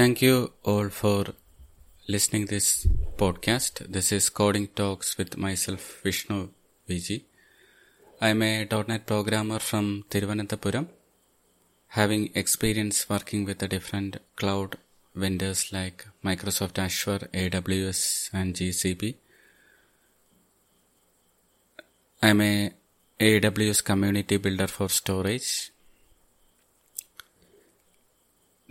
Thank you all for listening this podcast. This is Coding Talks with myself Vishnu Viji. I'm a .NET programmer from Thiruvananthapuram, having experience working with the different cloud vendors like Microsoft Azure, AWS and GCP. I'm a AWS community builder for storage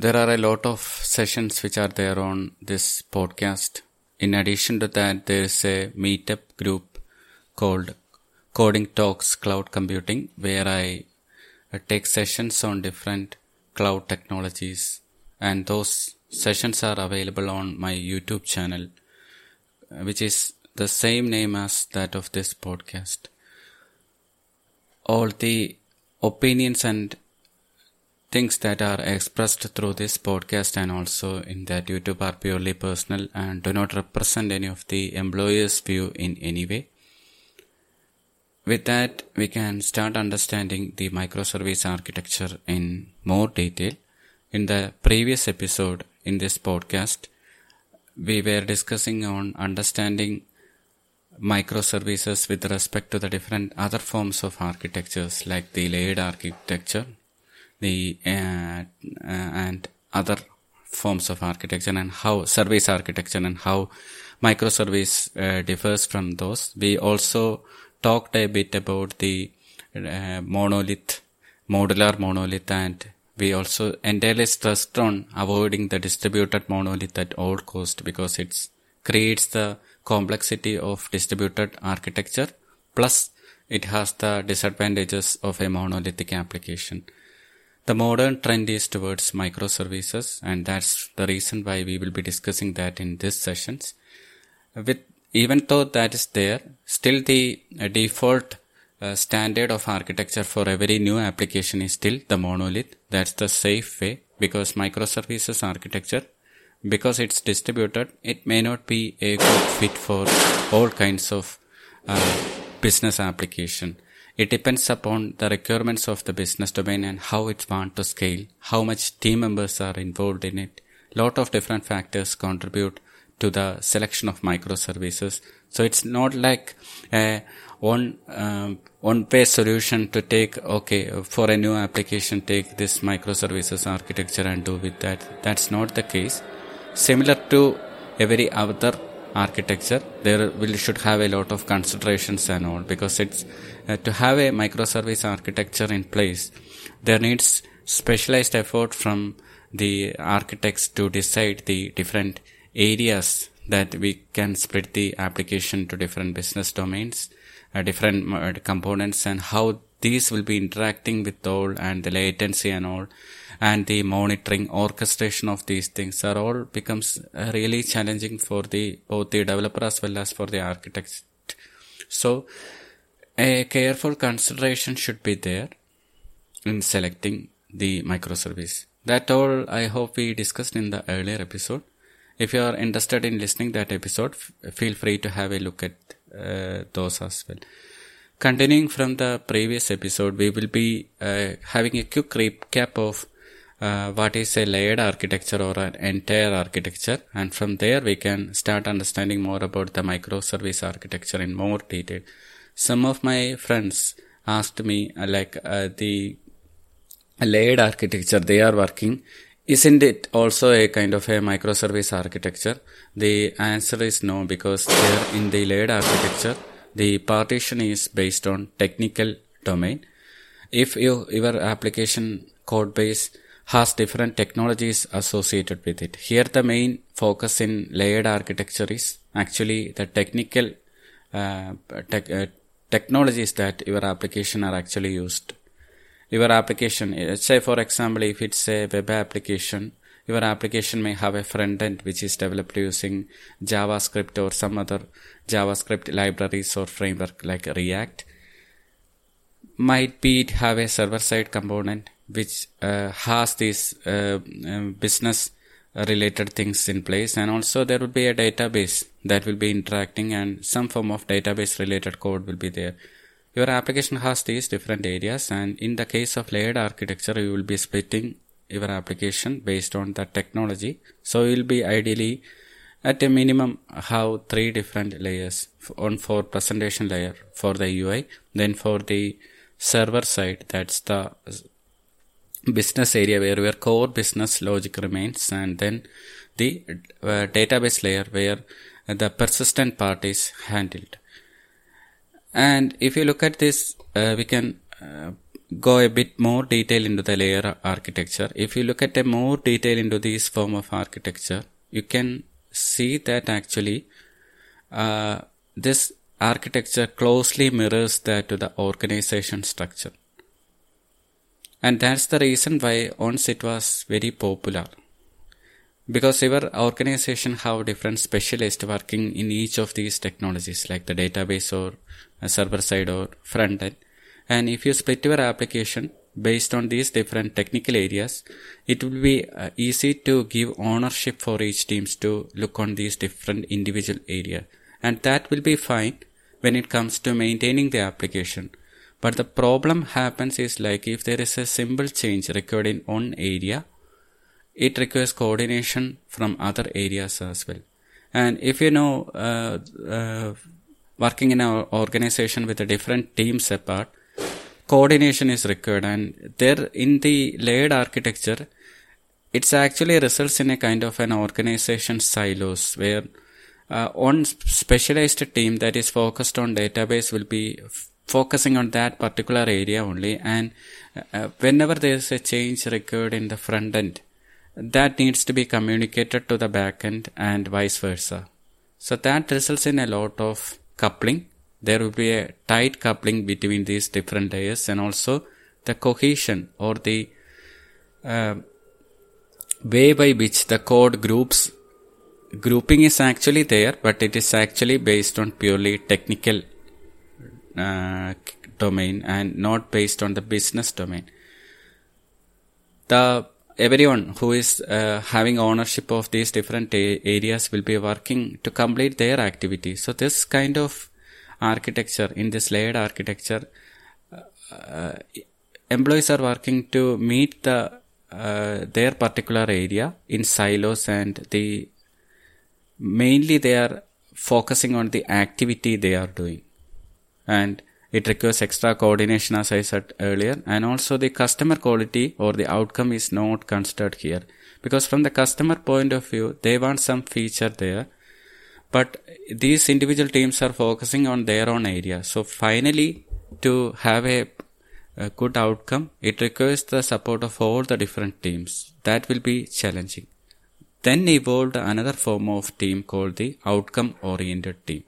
there are a lot of sessions which are there on this podcast. In addition to that, there is a meetup group called Coding Talks Cloud Computing where I uh, take sessions on different cloud technologies and those sessions are available on my YouTube channel, uh, which is the same name as that of this podcast. All the opinions and things that are expressed through this podcast and also in that YouTube are purely personal and do not represent any of the employer's view in any way. With that, we can start understanding the microservice architecture in more detail. In the previous episode in this podcast, we were discussing on understanding microservices with respect to the different other forms of architectures like the layered architecture the uh, uh, and other forms of architecture and how service architecture and how microservice uh, differs from those. We also talked a bit about the uh, monolith, modular monolith, and we also entirely stressed on avoiding the distributed monolith at all cost because it creates the complexity of distributed architecture plus it has the disadvantages of a monolithic application. The modern trend is towards microservices and that's the reason why we will be discussing that in this sessions. With even though that is there, still the uh, default uh, standard of architecture for every new application is still the monolith. That's the safe way because microservices architecture, because it's distributed, it may not be a good fit for all kinds of uh, business application. It depends upon the requirements of the business domain and how it wants to scale, how much team members are involved in it. Lot of different factors contribute to the selection of microservices. So it's not like a one um, one way solution to take okay for a new application take this microservices architecture and do with that. That's not the case. Similar to every other architecture there will should have a lot of considerations and all because it's uh, to have a microservice architecture in place there needs specialized effort from the architects to decide the different areas that we can split the application to different business domains uh, different uh, components and how these will be interacting with all and the latency and all and the monitoring orchestration of these things are all becomes uh, really challenging for the both the developer as well as for the architect. So a careful consideration should be there in selecting the microservice. That all i hope we discussed in the earlier episode. If you are interested in listening that episode f- feel free to have a look at uh, those as well. Continuing from the previous episode we will be uh, having a quick recap of uh, what is a layered architecture or an n-tier architecture. And from there we can start understanding more about the microservice architecture in more detail some of my friends asked me uh, like uh, the layered architecture they are working isn't it also a kind of a microservice architecture? The answer is no because there in the layered architecture. The partition is based on technical domain. If you, your application code base has different technologies associated with it. Here the main focus in layered architecture is actually the technical uh, te- uh, technologies that your application are actually used. Your application, say for example, if it's a web application, your application may have a front end which is developed using JavaScript or some other JavaScript libraries or framework like React. Might be it have a server side component which uh, has this uh, um, business related things in place. And also there will be a database that will be interacting and some form of database related code will be there. Your application has these different areas. And in the case of layered architecture you will be splitting your application based on the technology. So you'll be ideally at a minimum have three different layers one for presentation layer for the UI, then for the server side, that's the business area where your core business logic remains, and then the uh, database layer where the persistent part is handled. And if you look at this, uh, we can uh, go a bit more detail into the layer architecture. If you look at a more detail into this form of architecture, you can see that actually uh, this architecture closely mirrors that to the organization structure. And that's the reason why once it was very popular. Because your organization have different specialists working in each of these technologies like the database or server side or front end and if you split your application based on these different technical areas, it will be uh, easy to give ownership for each teams to look on these different individual area. And that will be fine when it comes to maintaining the application. But the problem happens is like if there is a simple change required in one area, it requires coordination from other areas as well. And if you know, uh, uh, working in an organization with a different teams apart, coordination is required and there in the layered architecture it's actually results in a kind of an organization silos where uh, one specialized team that is focused on database will be focusing on that particular area only and uh, whenever there is a change required in the front end that needs to be communicated to the back end and vice versa. So that results in a lot of coupling. There will be a tight coupling between these different layers and also the cohesion or the uh, way by which the code groups grouping is actually there but it is actually based on purely technical uh, domain and not based on the business domain. The everyone who is uh, having ownership of these different a- areas will be working to complete their activity. So this kind of architecture, in this layered architecture, uh, employees are working to meet the uh, their particular area in silos and the mainly they are focusing on the activity they are doing and it requires extra coordination as i said earlier and also the customer quality or the outcome is not considered here because from the customer point of view they want some feature there but these individual teams are focusing on their own area. So finally, to have a, a, good outcome, it requires the support of all the different teams. That will be challenging. Then evolved another form of team called the outcome oriented team.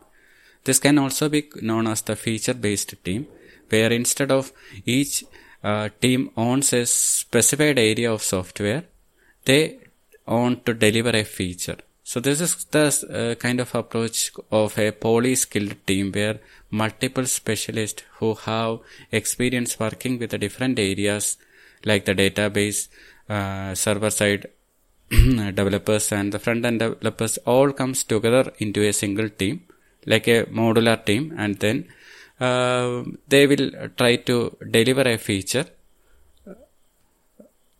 This can also be known as the feature based team, where instead of each uh, team owns a specified area of software, they own to deliver a feature. So this is the uh, kind of approach of a poly-skilled team where multiple specialists who have experience working with the different areas like the database, uh, server side developers and the front end developers all comes together into a single team like a modular team and then uh, they will try to deliver a feature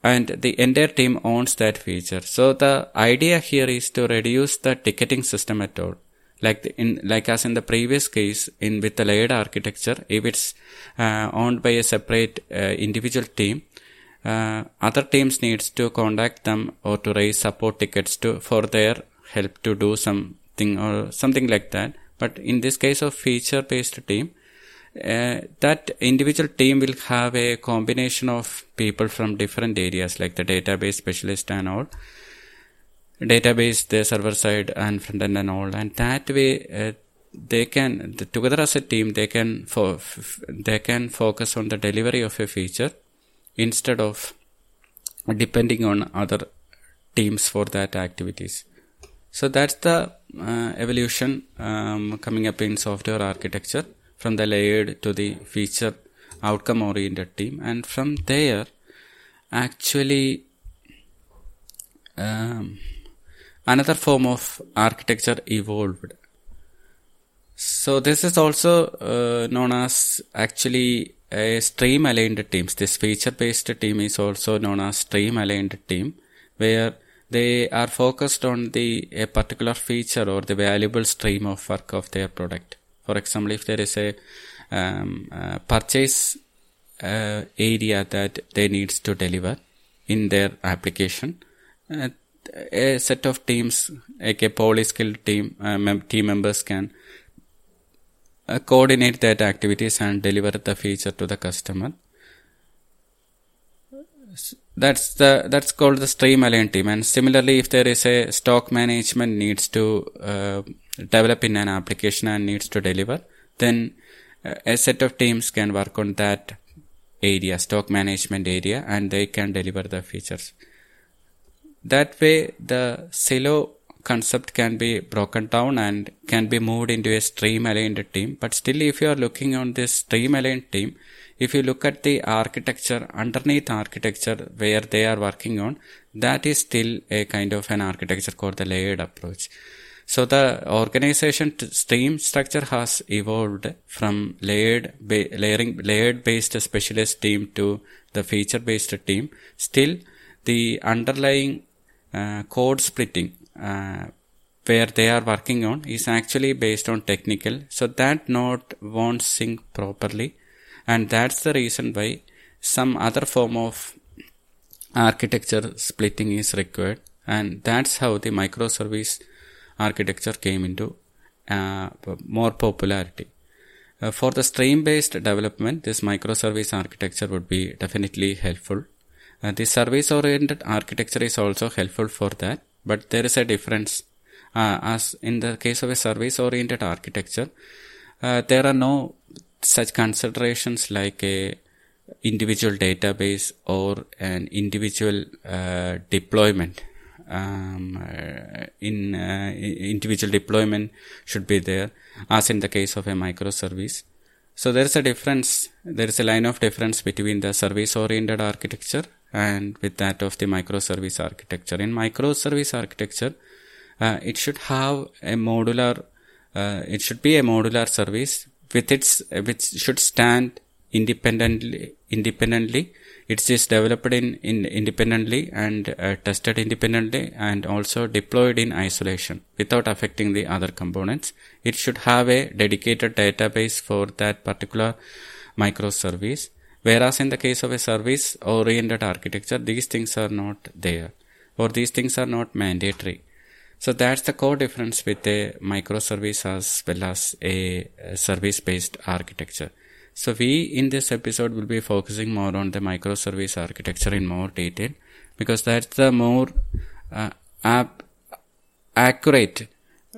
and the entire team owns that feature. So the idea here is to reduce the ticketing system at all. Like the, in like as in the previous case in with the layered architecture, if it's uh, owned by a separate uh, individual team, uh, other teams needs to contact them or to raise support tickets to for their help to do something or something like that. But in this case of feature based team, uh, that individual team will have a combination of people from different areas like the database specialist and all. Database the server side and front end and all. And that way uh, they can the, together as a team they can fo- f- they can focus on the delivery of a feature instead of depending on other teams for that activities so that's the uh, evolution um, coming up in software architecture. From the layered to the feature outcome oriented team. And from there actually um, another form of architecture evolved. So this is also uh, known as actually a stream aligned teams. This feature based team is also known as stream aligned team, where they are focused on the a particular feature or the valuable stream of work of their product. For example, if there is a, um, uh, purchase uh, area that they needs to deliver in their application, uh, a set of teams, like a poly-skilled team, uh, mem- team members can uh, coordinate that activities and deliver the feature to the customer. That's the that's called the stream aligned team. And similarly, if there is a stock management needs to uh, develop in an application and needs to deliver, then uh, a set of teams can work on that area, stock management area, and they can deliver the features. That way, the silo concept can be broken down and can be moved into a stream aligned team. But still, if you are looking on this stream aligned team, if you look at the architecture underneath architecture where they are working on, that is still a kind of an architecture called the layered approach. So the organization stream structure has evolved from layered ba- layering layered based specialist team to the feature based team. Still, the underlying uh, code splitting uh, where they are working on is actually based on technical. So that node won't sync properly, and that's the reason why some other form of architecture splitting is required, and that's how the microservice architecture came into uh, more popularity. Uh, for the stream based development, this microservice architecture would be definitely helpful. Uh, the service oriented architecture is also helpful for that, but there is a difference. Uh, as in the case of a service oriented architecture, uh, there are no such considerations like a individual database or an individual uh, deployment um, uh, in uh, individual deployment should be there as in the case of a microservice. So there is a difference there is a line of difference between the service oriented architecture and with that of the microservice architecture. In microservice architecture uh, it should have a modular uh, it should be a modular service with its which should stand independently independently. It is developed in, in independently and uh, tested independently and also deployed in isolation without affecting the other components. It should have a dedicated database for that particular microservice. Whereas in the case of a service oriented architecture these things are not there or these things are not mandatory so that's the core difference with a microservice as well as a service based architecture so we in this episode will be focusing more on the microservice architecture in more detail because that's the more uh, ap- accurate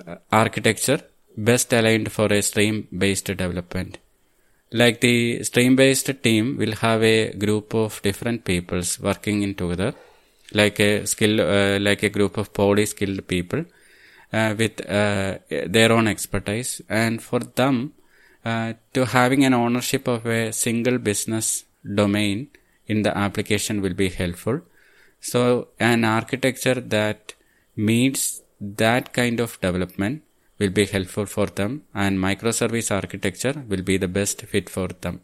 uh, architecture best aligned for a stream based development. Like the stream based team will have a group of different peoples working in together, like a skill, uh, like a group of poly-skilled people uh, with uh, their own expertise, and for them uh, to having an ownership of a single business domain in the application will be helpful. So an architecture that meets that kind of development will be helpful for them and microservice architecture will be the best fit for them.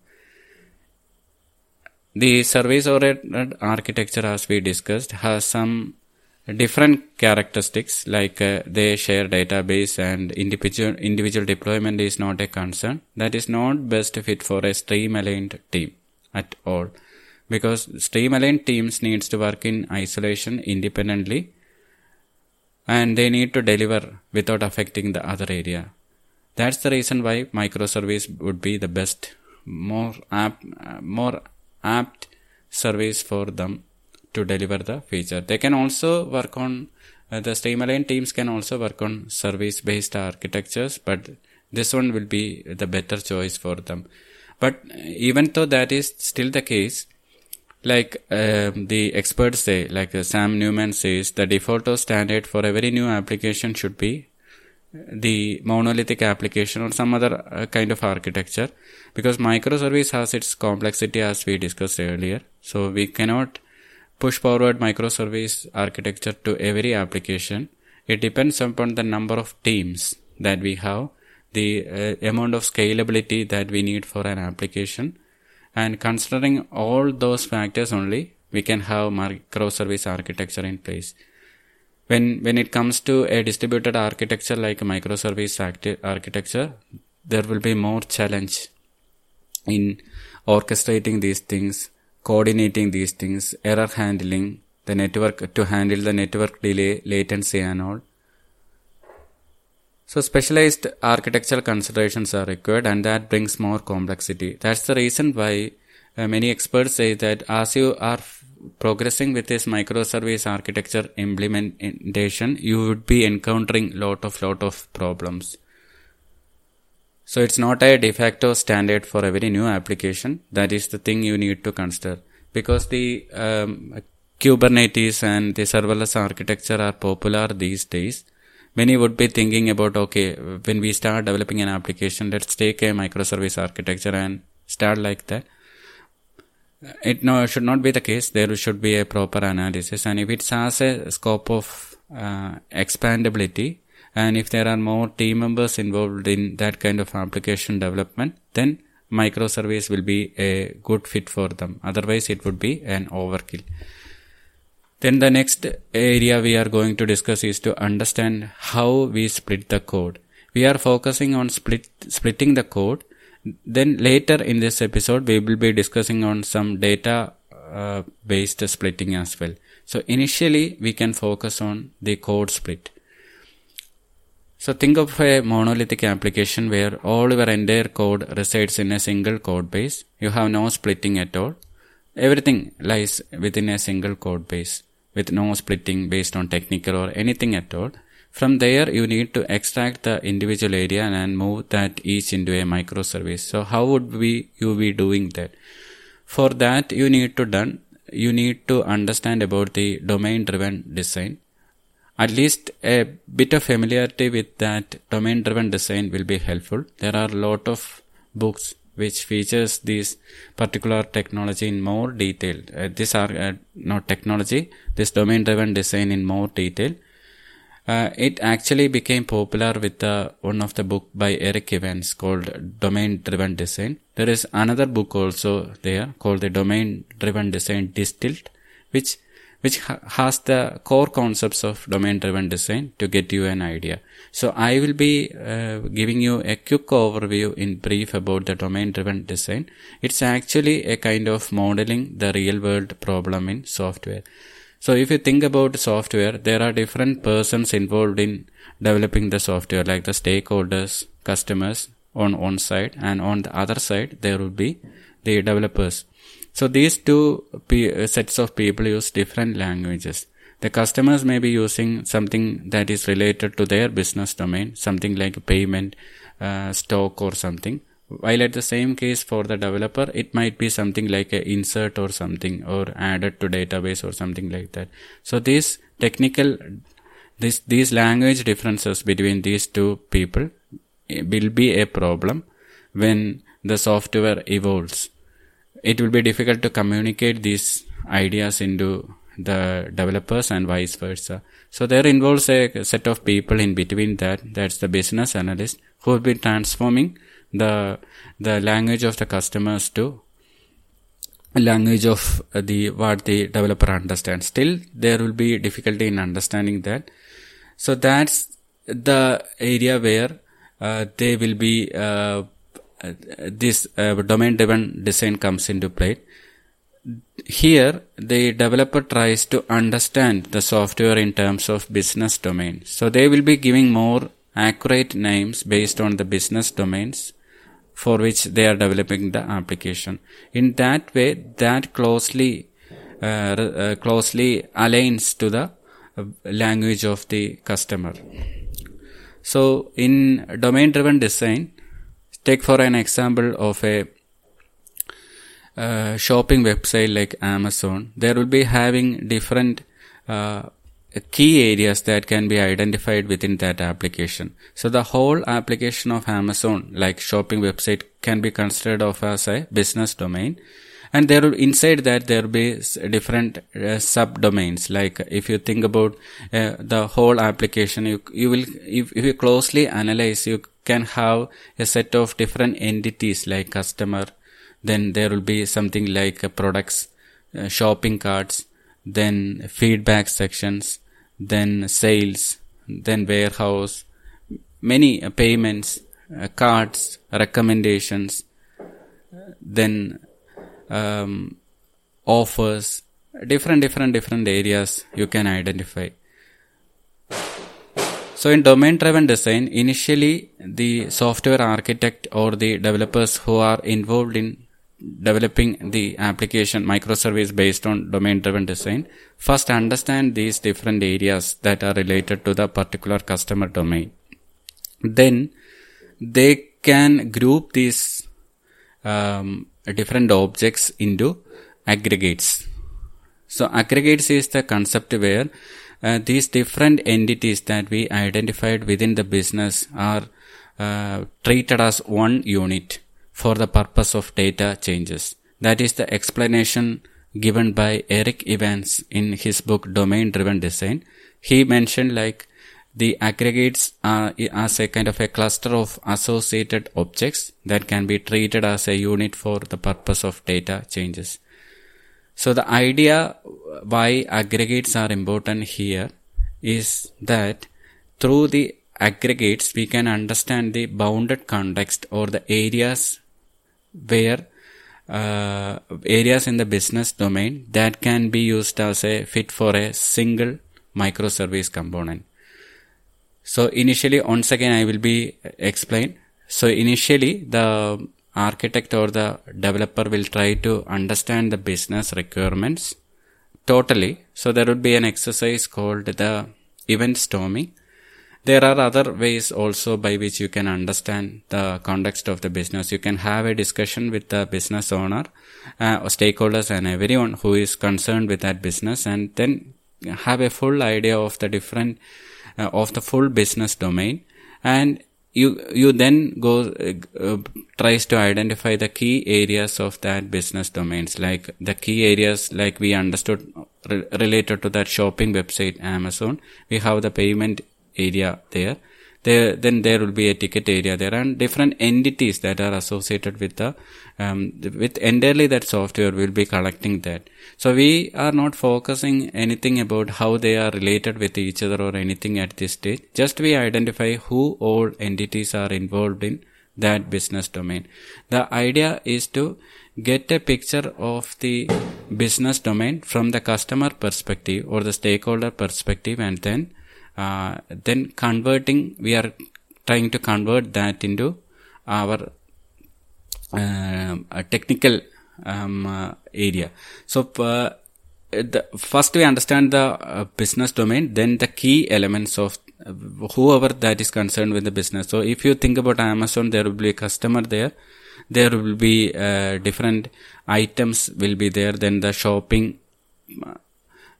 The service oriented architecture as we discussed has some different characteristics like uh, they share database and individual individual deployment is not a concern. That is not best fit for a stream aligned team at all because stream aligned teams needs to work in isolation independently and they need to deliver without affecting the other area. That's the reason why microservice would be the best more apt more apt service for them to deliver the feature. They can also work on uh, the stream aligned teams can also work on service based architectures, but this one will be the better choice for them. But even though that is still the case, like um, the experts say, like uh, Sam Newman says, the default or standard for every new application should be the monolithic application or some other uh, kind of architecture because microservice has its complexity as we discussed earlier. So we cannot push forward microservice architecture to every application. It depends upon the number of teams that we have, the uh, amount of scalability that we need for an application, And considering all those factors only, we can have microservice architecture in place. When, when it comes to a distributed architecture like microservice architecture, there will be more challenge in orchestrating these things, coordinating these things, error handling, the network to handle the network delay, latency and all. So specialized architectural considerations are required and that brings more complexity. That's the reason why uh, many experts say that as you are progressing with this microservice architecture implementation, you would be encountering lot of lot of problems. So it's not a de facto standard for every new application. That is the thing you need to consider because the um, Kubernetes and the serverless architecture are popular these days many would be thinking about okay when we start developing an application let's take a microservice architecture and start like that it no should not be the case there should be a proper analysis and if it has a scope of uh, expandability and if there are more team members involved in that kind of application development then microservice will be a good fit for them otherwise it would be an overkill then the next area we are going to discuss is to understand how we split the code. We are focusing on split, splitting the code. Then later in this episode, we will be discussing on some data uh, based splitting as well. So initially we can focus on the code split. So think of a monolithic application where all your entire code resides in a single code base. You have no splitting at all. Everything lies within a single code base with no splitting based on technical or anything at all. From there, you need to extract the individual area and move that each into a microservice. So how would we you be doing that? For that, you need to done you need to understand about the domain driven design. At least a bit of familiarity with that domain driven design will be helpful. There are a lot of books which features this particular technology in more detail. Uh, these are uh, not technology, this domain driven design in more detail. Uh, it actually became popular with uh, one of the book by Eric Evans called Domain Driven Design. There is another book also there called the Domain Driven Design Distilled, which which ha- has the core concepts of domain driven design to get you an idea. So I will be uh, giving you a quick overview in brief about the domain driven design. It's actually a kind of modeling the real world problem in software. So if you think about software, there are different persons involved in developing the software, like the stakeholders, customers on one side, and on the other side, there will be the developers. So these two p- sets of people use different languages. The customers may be using something that is related to their business domain, something like payment, uh, stock or something. While at the same case for the developer, it might be something like a insert or something or added to database or something like that. So these technical, this, these language differences between these two people eh, will be a problem when the software evolves. It will be difficult to communicate these ideas into the developers and vice versa. So there involves a set of people in between that. That's the business analyst who will be transforming the the language of the customers to language of the what the developer understands. Still, there will be difficulty in understanding that. So that's the area where uh, they will be uh, this uh, domain driven design comes into play here the developer tries to understand the software in terms of business domain so they will be giving more accurate names based on the business domains for which they are developing the application. In that way that closely uh, uh, closely aligns to the uh, language of the customer. So in domain driven design take for an example of a uh, shopping website like Amazon, there will be having different uh, key areas that can be identified within that application. So the whole application of Amazon, like shopping website, can be considered of as a business domain. And there will, inside that there will be different uh, subdomains. Like if you think about uh, the whole application, you, you will, if, if you closely analyze, you can have a set of different entities like customer, then there will be something like uh, products, shopping carts, then feedback sections, then sales, then warehouse, many uh, payments, uh, cards, recommendations, then um, offers, different, different, different areas you can identify. So in domain driven design, initially the software architect or the developers who are involved in developing the application microservice based on domain driven design first understand these different areas that are related to the particular customer domain. Then they can group these um, different objects into aggregates. So aggregates is the concept where uh, these different entities that we identified within the business are uh, treated as one unit for the purpose of data changes. That is the explanation given by Eric Evans in his book Domain Driven Design. He mentioned like the aggregates are as a kind of a cluster of associated objects that can be treated as a unit for the purpose of data changes. So the idea why aggregates are important here is that through the aggregates we can understand the bounded context or the areas where uh, areas in the business domain that can be used as a fit for a single microservice component. So initially, once again, I will be explained. So initially, the architect or the developer will try to understand the business requirements totally. So there would be an exercise called the event storming. There are other ways also by which you can understand the context of the business. You can have a discussion with the business owner, uh, stakeholders and everyone who is concerned with that business and then have a full idea of the different, uh, of the full business domain and you you then go uh, tries to identify the key areas of that business domains like the key areas like we understood re- related to that shopping website amazon we have the payment area there. There then there will be a ticket area there. And different entities that are associated with the um, with entirely that software will be collecting that. So we are not focusing anything about how they are related with each other or anything at this stage. Just we identify who all entities are involved in that business domain. The idea is to get a picture of the business domain from the customer perspective or the stakeholder perspective and then uh, then converting we are trying to convert that into our uh, technical um, uh, area. So uh, the, first we understand the uh, business domain then the key elements of whoever that is concerned with the business. So if you think about amazon there will be a customer there. There will be different items will be there. Then the shopping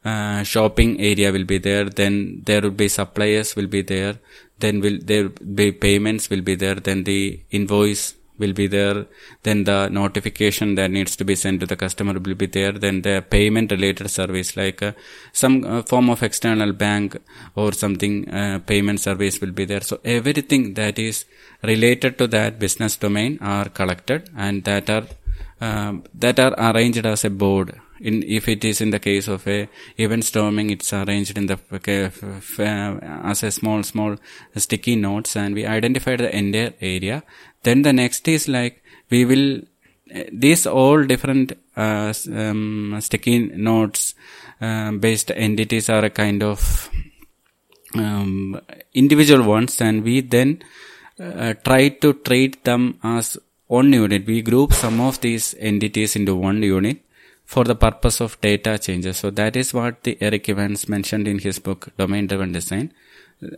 uh, shopping area will be there. Then there will be suppliers will be there. Then will there be payments will be there. Then the invoice will be there. Then the notification that needs to be sent to the customer will be there. Then the payment related service like uh, some uh, form of external bank or something uh, payment service will be there. So everything that is related to that business domain are collected and that are um, that are arranged as a board in if it is in the case of a event storming it's arranged in the as a small small sticky notes and we identified the entire area. Then the next is like we will these all different uh, um, sticky notes uh, based entities are a kind of um, individual ones and we then uh, try to treat them as one unit. We group some of these entities into one unit for the purpose of data changes. So that is what the Eric Evans mentioned in his book Domain Driven Design.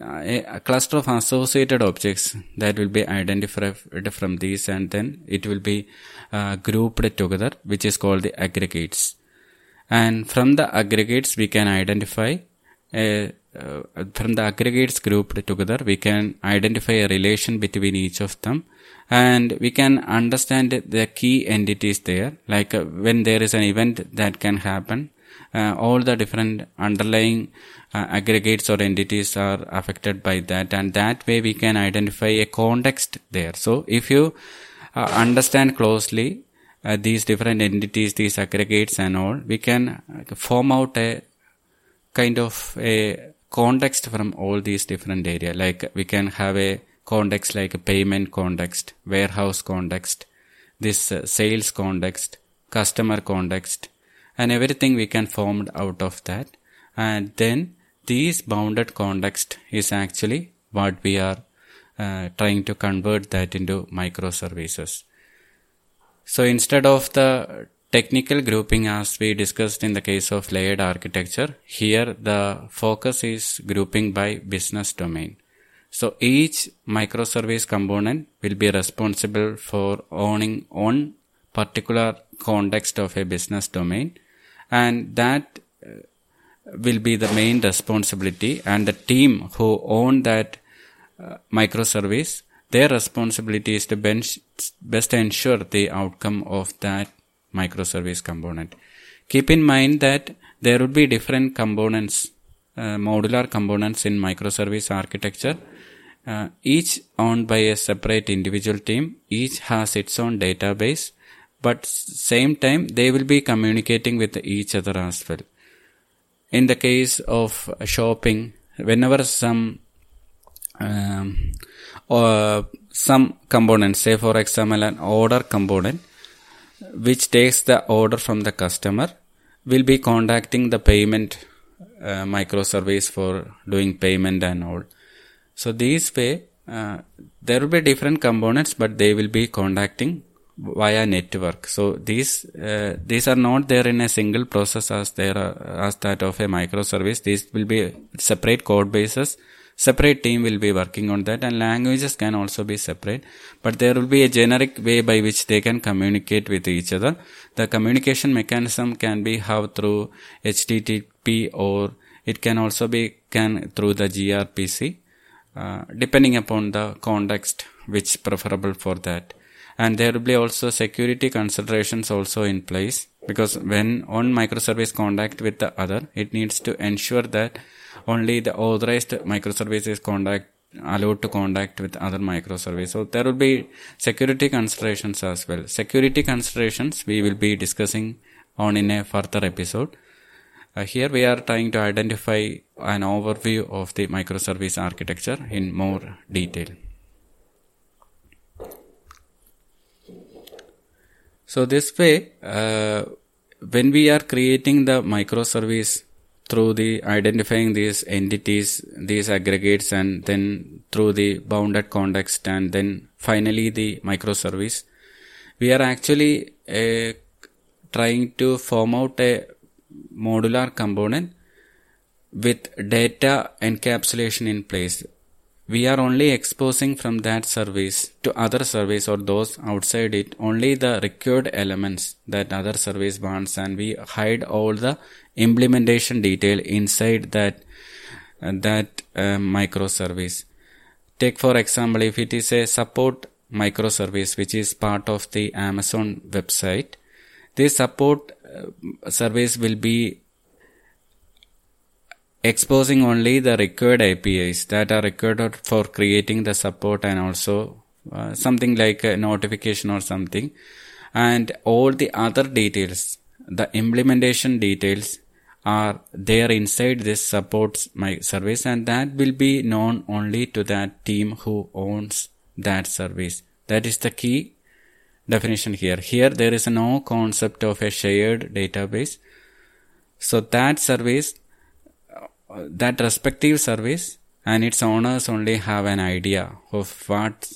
A, cluster of associated objects that will be identified from these and then it will be uh, grouped together which is called the aggregates and from the aggregates we can identify a, uh, from the aggregates grouped together we can identify a relation between each of them and we can understand the key entities there like uh, when there is an event that can happen uh, all the different underlying uh, aggregates or entities are affected by that and that way we can identify a context there so if you uh, understand closely uh, these different entities, these aggregates and all, we can uh, form out a kind of a context from all these different areas. Like we can have a context like a payment context, warehouse context, this uh, sales context, customer context, and everything we can form out of that. And then these bounded context is actually what we are uh, trying to convert that into microservices. So instead of the technical grouping as we discussed in the case of layered architecture, here the focus is grouping by business domain. So each microservice component will be responsible for owning one particular context of a business domain and that uh, will be the main responsibility and the team who own that uh, microservice their responsibility is to bench, best ensure the outcome of that microservice component. Keep in mind that there would be different components, uh, modular components in microservice architecture, uh, each owned by a separate individual team, each has its own database, but same time they will be communicating with each other as well. In the case of shopping, whenever some um, or some component, say for example an order component, which takes the order from the customer, will be contacting the payment uh, microservice for doing payment and all. So these way, uh, there will be different components, but they will be contacting via network. So these uh, these are not there in a single process as there are, as that of a microservice. These will be separate code bases separate team will be working on that and languages can also be separate but there will be a generic way by which they can communicate with each other the communication mechanism can be how through http or it can also be can through the grpc uh, depending upon the context which preferable for that and there will be also security considerations also in place because when one microservice contact with the other it needs to ensure that only the authorized microservices contact allowed to contact with other microservices. So there will be security considerations as well. Security considerations we will be discussing on in a further episode. Uh, here we are trying to identify an overview of the microservice architecture in more detail. So this way, uh, when we are creating the microservice through the identifying these entities, these aggregates, and then through the bounded context, and then finally the microservice, we are actually uh, trying to form out a modular component with data encapsulation in place. We are only exposing from that service to other service or those outside it. Only the required elements that other service wants and we hide all the implementation detail inside that uh, that uh, microservice. Take for example if it is a support microservice which is part of the amazon website this support service will be exposing only the required APIs that are required for creating the support and also uh, something like a notification or something. And all the other details the implementation details are there inside this supports microservice and that will be known only to that team who owns that service. That is the key definition here. Here there is no concept of a shared database. So that service that respective service and its owners only have an idea of what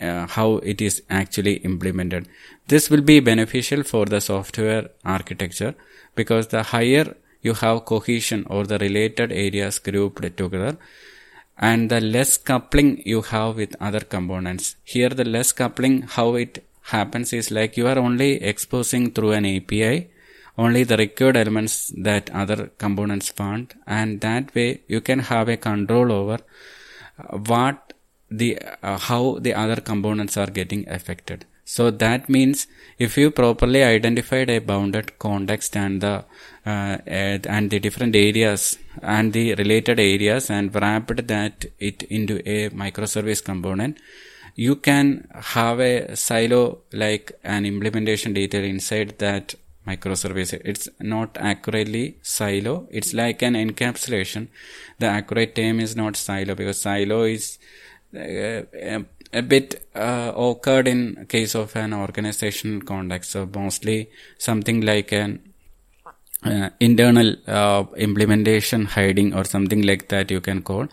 uh, how it is actually implemented. This will be beneficial for the software architecture because the higher you have cohesion or the related areas grouped together and the less coupling you have with other components. Here the less coupling how it happens is like you are only exposing through an api only the required elements that other components want and that way you can have a control over uh, what the uh, how the other components are getting affected. So that means if you properly identified a bounded context and the uh, and the different areas and the related areas and wrapped that it into a microservice component you can have a silo like an implementation detail inside that microservice. It's not accurately silo. It's like an encapsulation. The accurate term is not silo because silo is uh, a, a, bit uh, occurred in case of an organizational context. So mostly something like an uh, internal uh, implementation hiding or something like that you can call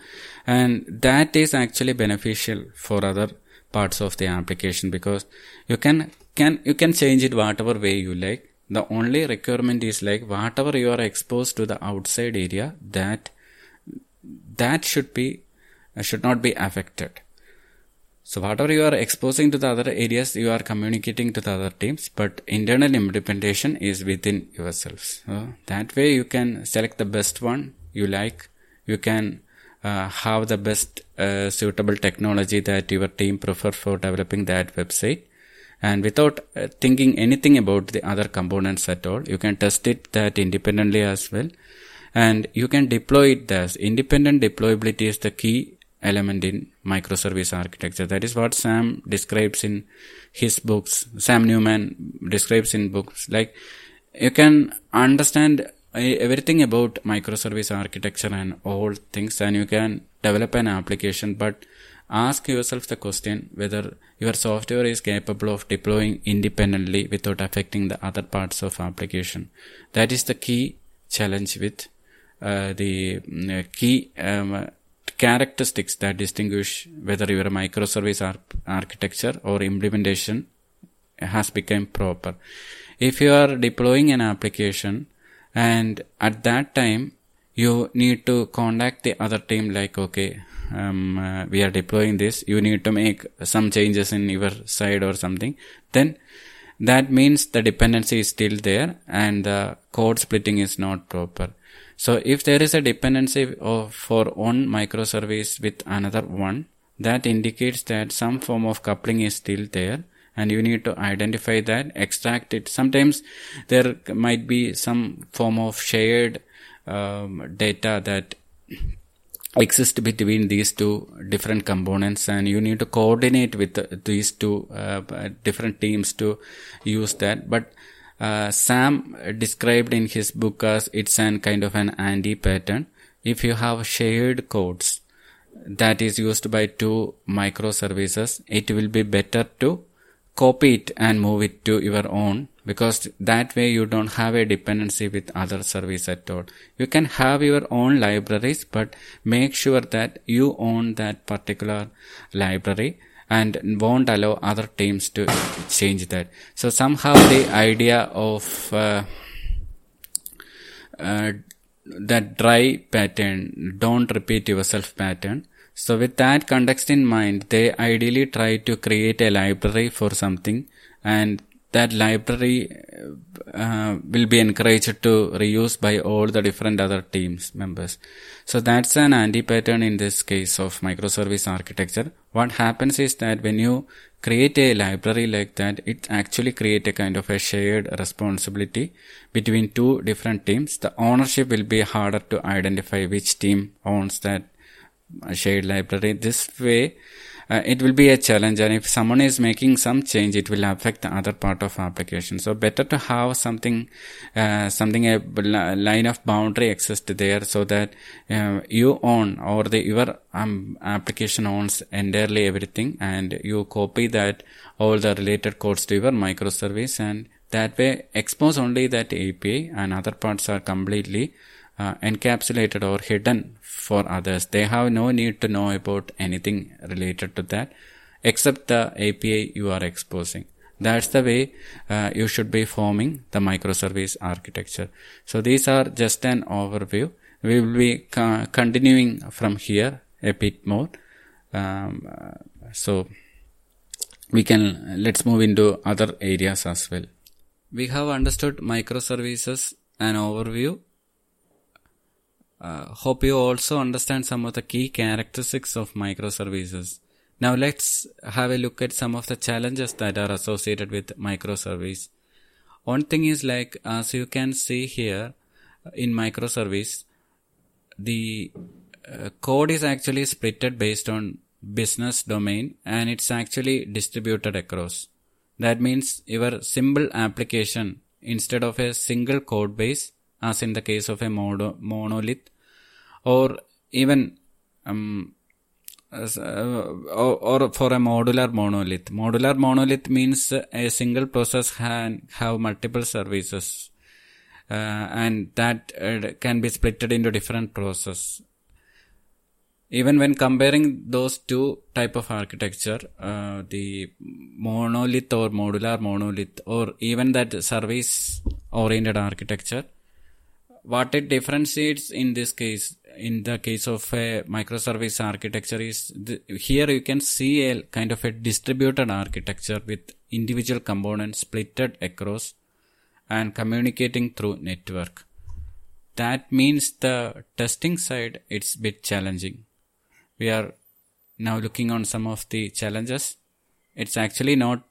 and that is actually beneficial for other parts of the application because you can can you can change it whatever way you like the only requirement is like whatever you are exposed to the outside area that that should be uh, should not be affected so whatever you are exposing to the other areas, you are communicating to the other teams, but internal implementation is within yourselves. So that way you can select the best one you like. You can uh, have the best uh, suitable technology that your team prefer for developing that website. And without uh, thinking anything about the other components at all, you can test it that independently as well. And you can deploy it as independent deployability is the key element in microservice architecture. That is what Sam describes in his books. Sam Newman describes in books. Like you can understand everything about microservice architecture and all things and you can develop an application but ask yourself the question whether your software is capable of deploying independently without affecting the other parts of application that is the key challenge with uh, the uh, key um, characteristics that distinguish whether your microservice ar- architecture or implementation has become proper. If you are deploying an application and at that time you need to contact the other team like okay um, uh, we are deploying this. You need to make some changes in your side or something. Then that means the dependency is still there and the code splitting is not proper. So if there is a dependency of, for one microservice with another one, that indicates that some form of coupling is still there and you need to identify that, extract it. Sometimes there might be some form of shared um, data that exist between these two different components and you need to coordinate with these two uh, different teams to use that but uh, Sam described in his book as it's an kind of an anti-pattern. If you have shared codes that is used by two microservices, it will be better to copy it and move it to your own because that way you don't have a dependency with other service at all. You can have your own libraries, but make sure that you own that particular library and won't allow other teams to change that. So somehow the idea of uh, uh, that dry pattern, don't repeat yourself pattern. So with that context in mind, they ideally try to create a library for something and that library uh, will be encouraged to reuse by all the different other teams members. So that's an anti-pattern in this case of microservice architecture. What happens is that when you create a library like that, it actually create a kind of a shared responsibility between two different teams. The ownership will be harder to identify which team owns that shared library. This way, uh, it will be a challenge and if someone is making some change it will affect the other part of application so better to have something uh, something a line of boundary exist there so that uh, you own or the your um, application owns entirely everything and you copy that all the related codes to your microservice and that way expose only that API and other parts are completely uh, encapsulated or hidden for others. They have no need to know about anything related to that except the API you are exposing. That's the way uh, you should be forming the microservice architecture. So these are just an overview. We will be co- continuing from here a bit more. Um, uh, so we can let's move into other areas as well. We have understood microservices an overview uh, hope you also understand some of the key characteristics of microservices. Now let's have a look at some of the challenges that are associated with microservice. One thing is like, as you can see here in microservice, the uh, code is actually splitted based on business domain and it's actually distributed across. That means your simple application instead of a single code base, as in the case of a mono- monolith, or even um, uh, or, or for a modular monolith. Modular monolith means a single process can have multiple services, uh, and that uh, can be splitted into different processes even when comparing those two type of architecture the monolith or modular monolith or even that service oriented architecture what it differentiates in this case in the case of a microservice architecture is the, here you can see a kind of a distributed architecture with individual components splitted across and communicating through network that means the testing side it's a bit challenging we are now looking on some of the challenges. It's actually not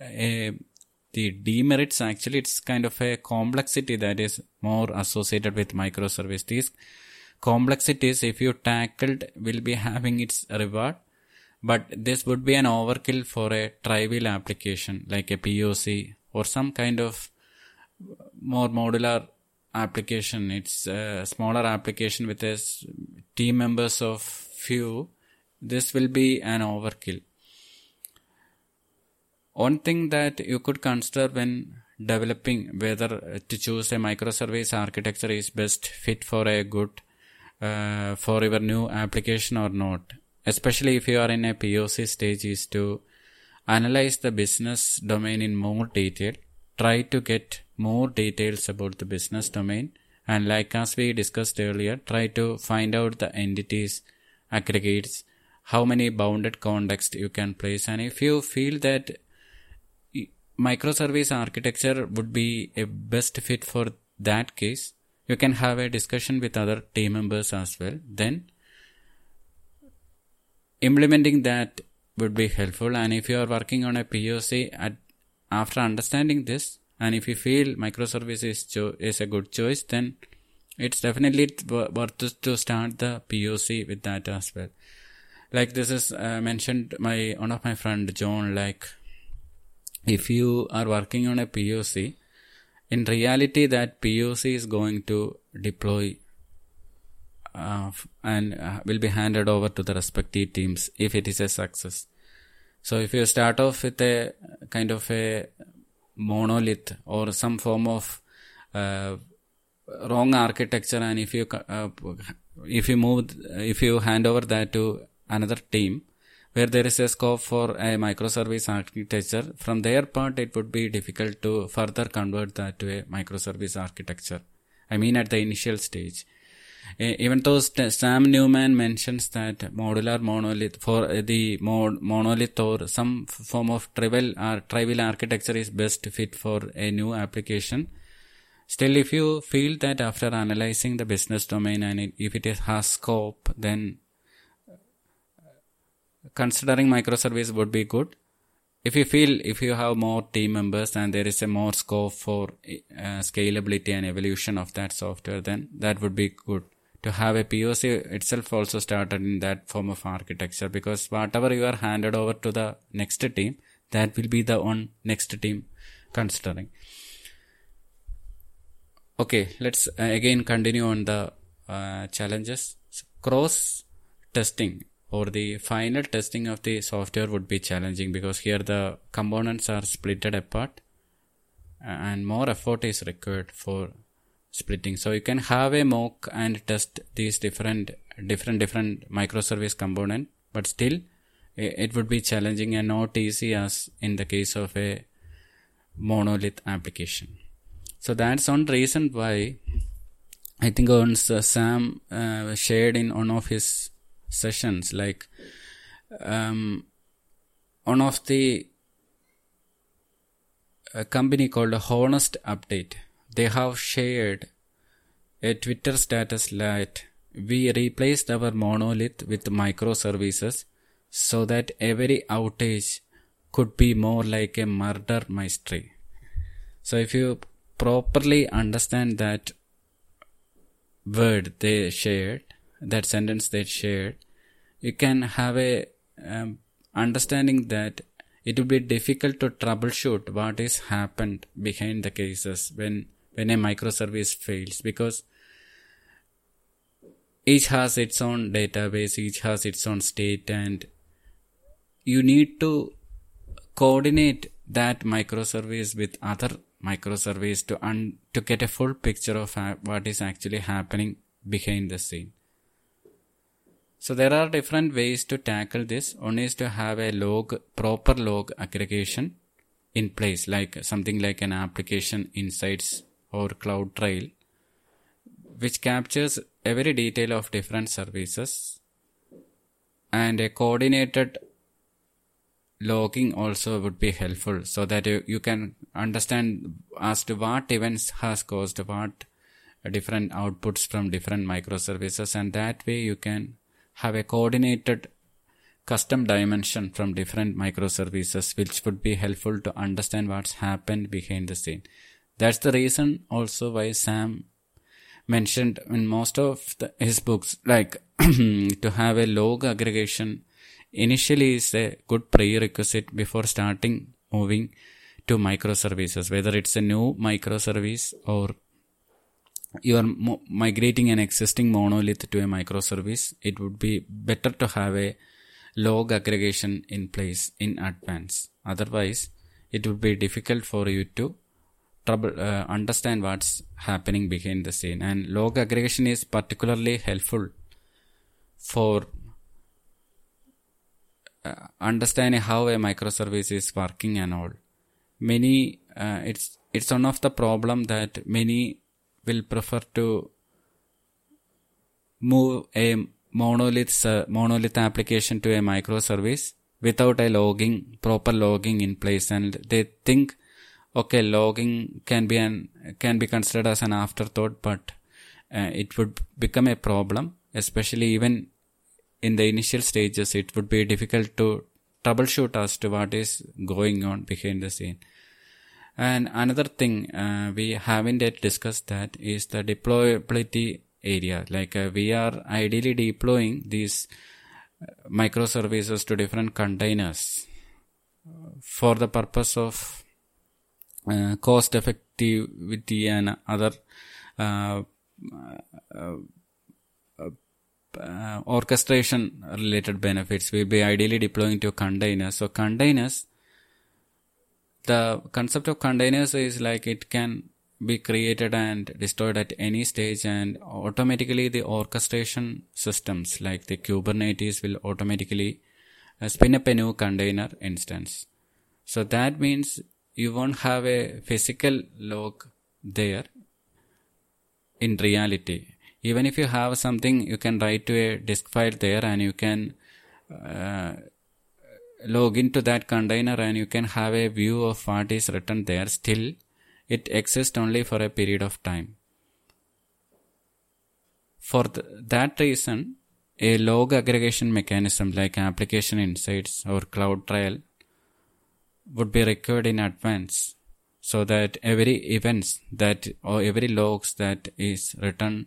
a, the demerits. Actually, it's kind of a complexity that is more associated with microservice. These complexities, if you tackled, will be having its reward. But this would be an overkill for a trivial application like a POC or some kind of more modular application. It's a smaller application with a team members of few. This will be an overkill. One thing that you could consider when developing whether to choose a microservice architecture is best fit for a good uh, for your new application or not. Especially if you are in a POC stage is to analyze the business domain in more detail try to get more details about the business domain and like as we discussed earlier try to find out the entities aggregates how many bounded context you can place and if you feel that microservice architecture would be a best fit for that case. You can have a discussion with other team members as well. Then implementing that would be helpful. And if you are working on a poc at, after understanding this and if you feel microservice is, cho- is a good choice then it's definitely worth to start the poc with that as well. Like this is uh, mentioned my one of my friend john like if you are working on a poc in reality that poc is going to deploy uh, and uh, will be handed over to the respective teams if it is a success. So if you start off with a kind of a monolith or some form of uh, wrong architecture and if you uh, if you move if you hand over that to another team where there is a scope for a microservice architecture. From their part it would be difficult to further convert that to a microservice architecture. I mean at the initial stage. Even though Sam Newman mentions that modular monolith for the monolith or some form of trivial or trivial architecture is best fit for a new application. Still, if you feel that after analyzing the business domain and if it has scope, then considering microservice would be good. If you feel if you have more team members and there is a more scope for uh, scalability and evolution of that software, then that would be good to have a POC itself also started in that form of architecture because whatever you are handed over to the next team, that will be the one next team considering. Okay, let's uh, again continue on the uh, challenges. So cross testing or the final testing of the software would be challenging because here the components are splitted apart and more effort is required for splitting. So you can have a mock and test these different different different microservice component, but still it would be challenging and not easy as in the case of a monolith application. So that's one reason why I think once uh, Sam uh, shared in one of his sessions, like um, one of the a company called Honest Update they have shared a Twitter status that we replaced our monolith with microservices so that every outage could be more like a murder mystery. So if you properly understand that word they shared, that sentence they shared, you can have a um, understanding that it will be difficult to troubleshoot what is happened behind the cases when when a microservice fails because each has its own database each has its own state and you need to coordinate that microservice with other microservice to un- to get a full picture of ha- what is actually happening behind the scene so there are different ways to tackle this. One is to have a log proper log aggregation in place like something like an application insights or CloudTrail which captures every detail of different services and a coordinated logging also would be helpful so that you, you can understand as to what events has caused what different outputs from different microservices and that way you can have a coordinated custom dimension from different microservices which would be helpful to understand what's happened behind the scene. That's the reason also why sam mentioned in most of the, his books like to have a log aggregation initially is a good prerequisite before starting moving to microservices whether it's a new microservice or you are mo- migrating an existing monolith to a microservice. It would be better to have a log aggregation in place in advance. Otherwise it would be difficult for you to trouble uh, understand what's happening behind the scene. And log aggregation is particularly helpful for uh, understanding how a microservice is working and all. Many uh, it's it's one of the problem that many will prefer to move a monolith uh, monolith application to a microservice without a logging proper logging in place. And they think okay logging can be an can be considered as an afterthought but uh, it would become a problem especially even in the initial stages. It would be difficult to troubleshoot as to what is going on behind the scene and another thing uh, we haven't yet discussed that is the deployability area. Like uh, we are ideally deploying these microservices to different containers for the purpose of uh, cost effectivity and other uh, uh, orchestration related benefits. We'll be ideally deploying to containers. So containers the concept of containers is like it can be created and destroyed at any stage and automatically the orchestration systems like the kubernetes will automatically uh, spin up a new container instance. So that means you won't have a physical log there in reality. Even if you have something you can write to a disk file there and you can uh, log into that container and you can have a view of what is written there. Still it exists only for a period of time. For th- that reason a log aggregation mechanism like application insights or CloudTrail would be required in advance so that every events that or every logs that is written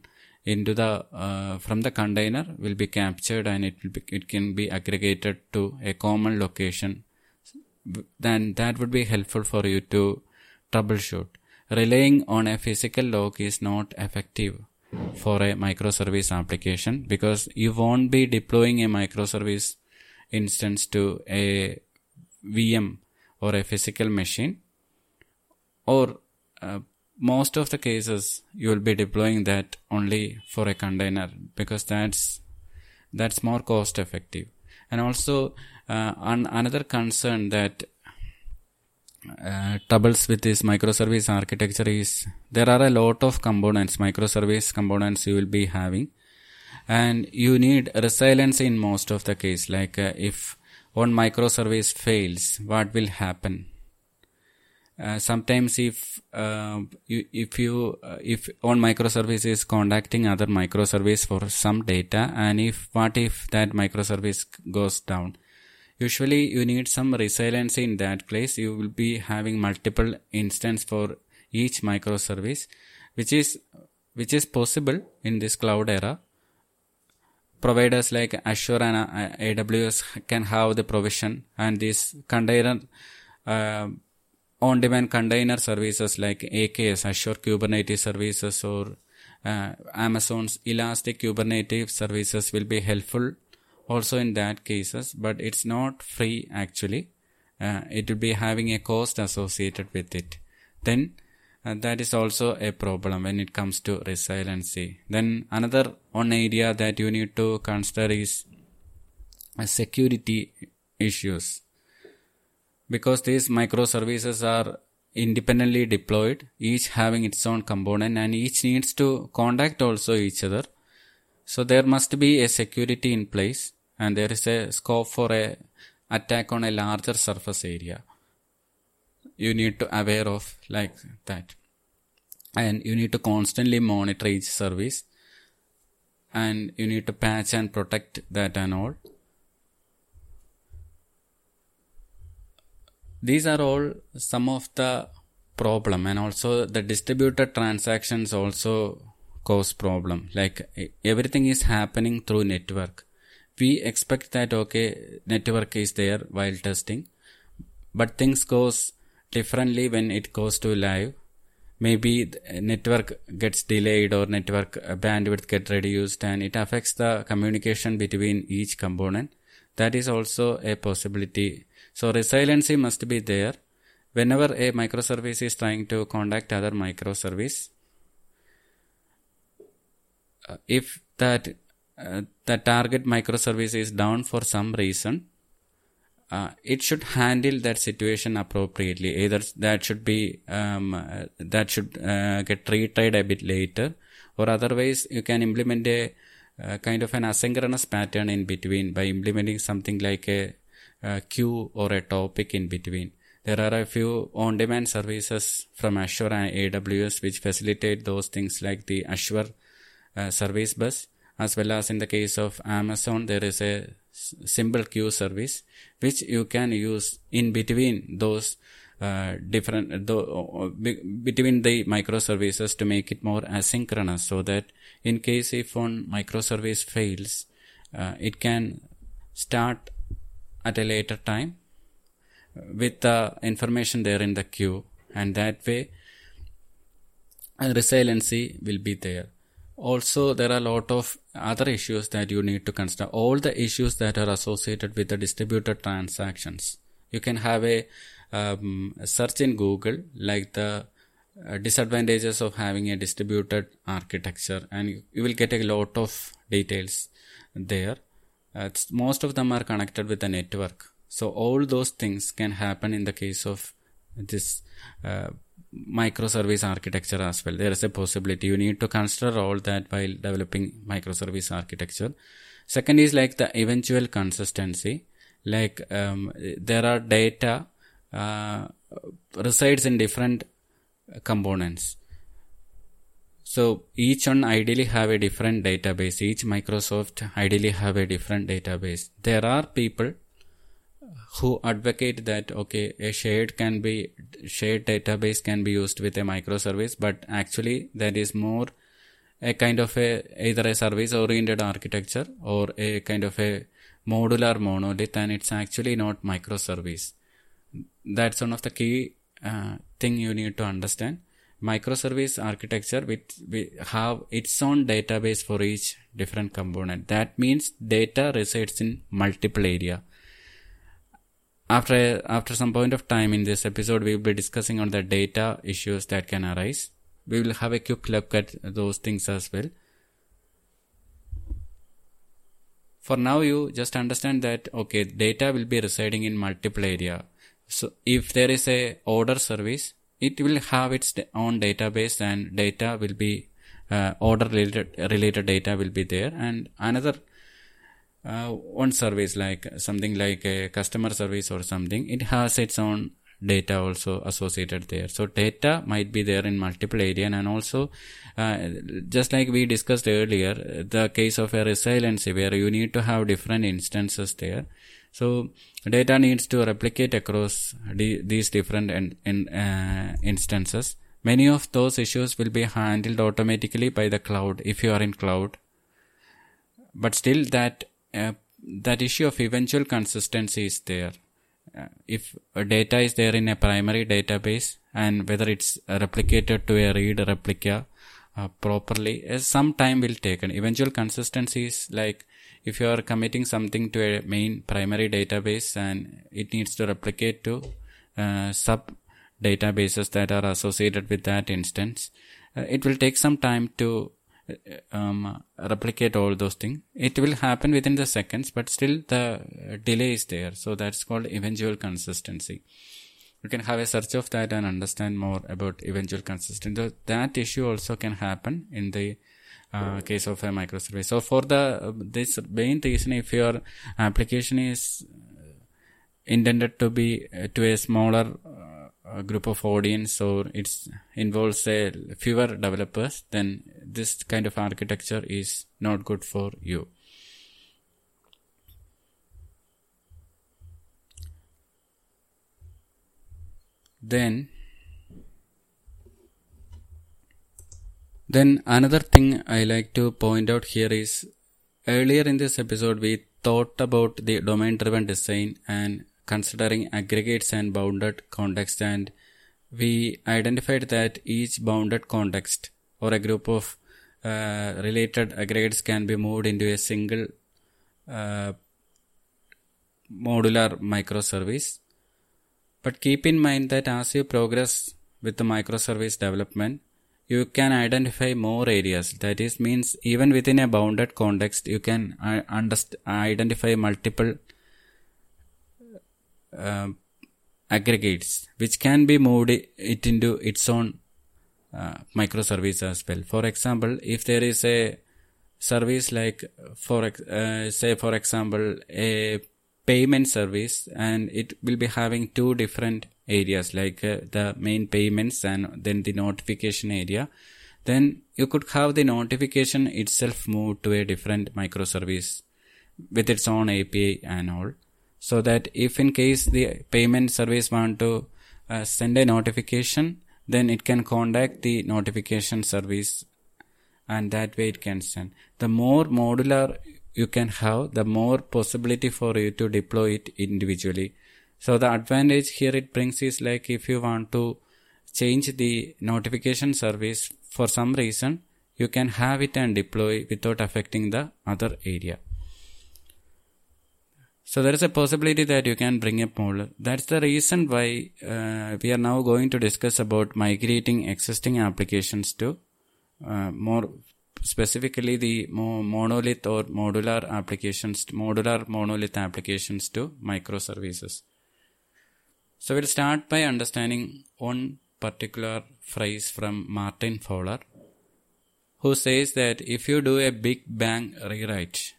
into the uh, from the container will be captured and it will be, it can be aggregated to a common location. Then that would be helpful for you to troubleshoot. Relying on a physical log is not effective for a microservice application because you won't be deploying a microservice instance to a VM or a physical machine or uh, most of the cases you will be deploying that only for a container because that's that's more cost effective and also uh, an, another concern that uh, troubles with this microservice architecture is there are a lot of components microservice components you will be having. And you need resilience in most of the case. Like uh, if one microservice fails what will happen uh, sometimes if uh, you, if you uh, if one microservice is contacting other microservice for some data and if what if that microservice goes down? Usually you need some resilience in that place. You will be having multiple instance for each microservice which is which is possible in this cloud era. Providers like Azure and uh, AWS can have the provision and these container uh, on-demand container services like AKS, Azure Kubernetes Services or uh, Amazon's Elastic Kubernetes Services will be helpful also in that cases, but it's not free actually. Uh, it will be having a cost associated with it. Then uh, that is also a problem when it comes to resiliency. Then another one area that you need to consider is uh, security issues because these microservices are independently deployed, each having its own component and each needs to contact also each other. So there must be a security in place and there is a scope for a attack on a larger surface area. You need to aware of like that. And you need to constantly monitor each service and you need to patch and protect that and all. These are all some of the problem and also the distributed transactions also cause problem. Like everything is happening through network. We expect that okay network is there while testing but things goes differently when it goes to live. Maybe network gets delayed or network uh, bandwidth get reduced and it affects the communication between each component. That is also a possibility so resiliency must be there. Whenever a microservice is trying to contact other microservice, uh, if that uh, the target microservice is down for some reason, uh, it should handle that situation appropriately. Either that should be um, uh, that should uh, get retried a bit later, or otherwise you can implement a kind of an asynchronous pattern in between by implementing something like a a queue or a topic in between. There are a few on-demand services from Azure and AWS which facilitate those things like the Azure uh, service bus as well as in the case of Amazon there is a simple queue service which you can use in between those uh, different the, uh, between the microservices to make it more asynchronous so that in case if one microservice fails uh, it can start at a later time with the information there in the queue and that way resiliency will be there. Also there are a lot of other issues that you need to consider. All the issues that are associated with the distributed transactions. You can have a, um, search in google like the uh, disadvantages of having a distributed architecture and you, you will get a lot of details there uh, most of them are connected with the network. So all those things can happen in the case of this uh, microservice architecture as well. There is a possibility. You need to consider all that while developing microservice architecture. Second is like the eventual consistency. Like um, there are data uh, resides in different components. So each one ideally have a different database. Each microservice ideally have a different database. There are people who advocate that okay, a shared can be shared database can be used with a microservice, but actually that is more a kind of a either a service oriented architecture or a kind of a modular monolith, and it's actually not microservice. That's one of the key uh, thing you need to understand microservice architecture which we have its own database for each different component. That means data resides in multiple area. After after some point of time in this episode we will be discussing on the data issues that can arise. We will have a quick look at those things as well. For now you just understand that okay data will be residing in multiple area. So if there is a order service it will have its own database and data will be uh, order related related data will be there. And another uh, one service like something like a customer service or something it has its own data also associated there. So data might be there in multiple area and also uh, just like we discussed earlier the case of a resiliency where you need to have different instances there. So data needs to replicate across these different in, in, uh, instances. Many of those issues will be handled automatically by the cloud if you are in cloud. but still that uh, that issue of eventual consistency is there. Uh, if data is there in a primary database and whether it's replicated to a read replica uh, properly, uh, some time will take. And eventual consistency is like if you are committing something to a main primary database and it needs to replicate to uh, sub databases that are associated with that instance, uh, it will take some time to um, replicate all those things. It will happen within the seconds, but still the delay is there. So that's called eventual consistency. You can have a search of that and understand more about eventual consistency. That issue also can happen in the uh, case of a microservice. So for the this main reason, if your application is intended to be uh, to a smaller group of audience or it involves a fewer developers, then this kind of architecture is not good for you. Then, then another thing I like to point out here is earlier in this episode we thought about the domain driven design and considering aggregates and bounded context and we identified that each bounded context or a group of uh, related aggregates can be moved into a single uh, modular microservice. But keep in mind that as you progress with the microservice development, you can identify more areas. That is, means even within a bounded context, you can uh, underst- identify multiple uh, aggregates which can be moved it into its own uh, microservice as well. For example, if there is a service like for uh, say for example a payment service and it will be having two different areas like uh, the main payments and then the notification area then you could have the notification itself moved to a different microservice with its own API and all. So that if in case the payment service want to uh, send a notification then it can contact the notification service and that way it can send. The more modular you can have the more possibility for you to deploy it individually so the advantage here it brings is like if you want to change the notification service for some reason you can have it and deploy without affecting the other area so there is a possibility that you can bring up more. That's the reason why uh, we are now going to discuss about migrating existing applications to uh, more specifically the monolith or modular applications, modular monolith applications to microservices. So we'll start by understanding one particular phrase from Martin Fowler, who says that if you do a big bang rewrite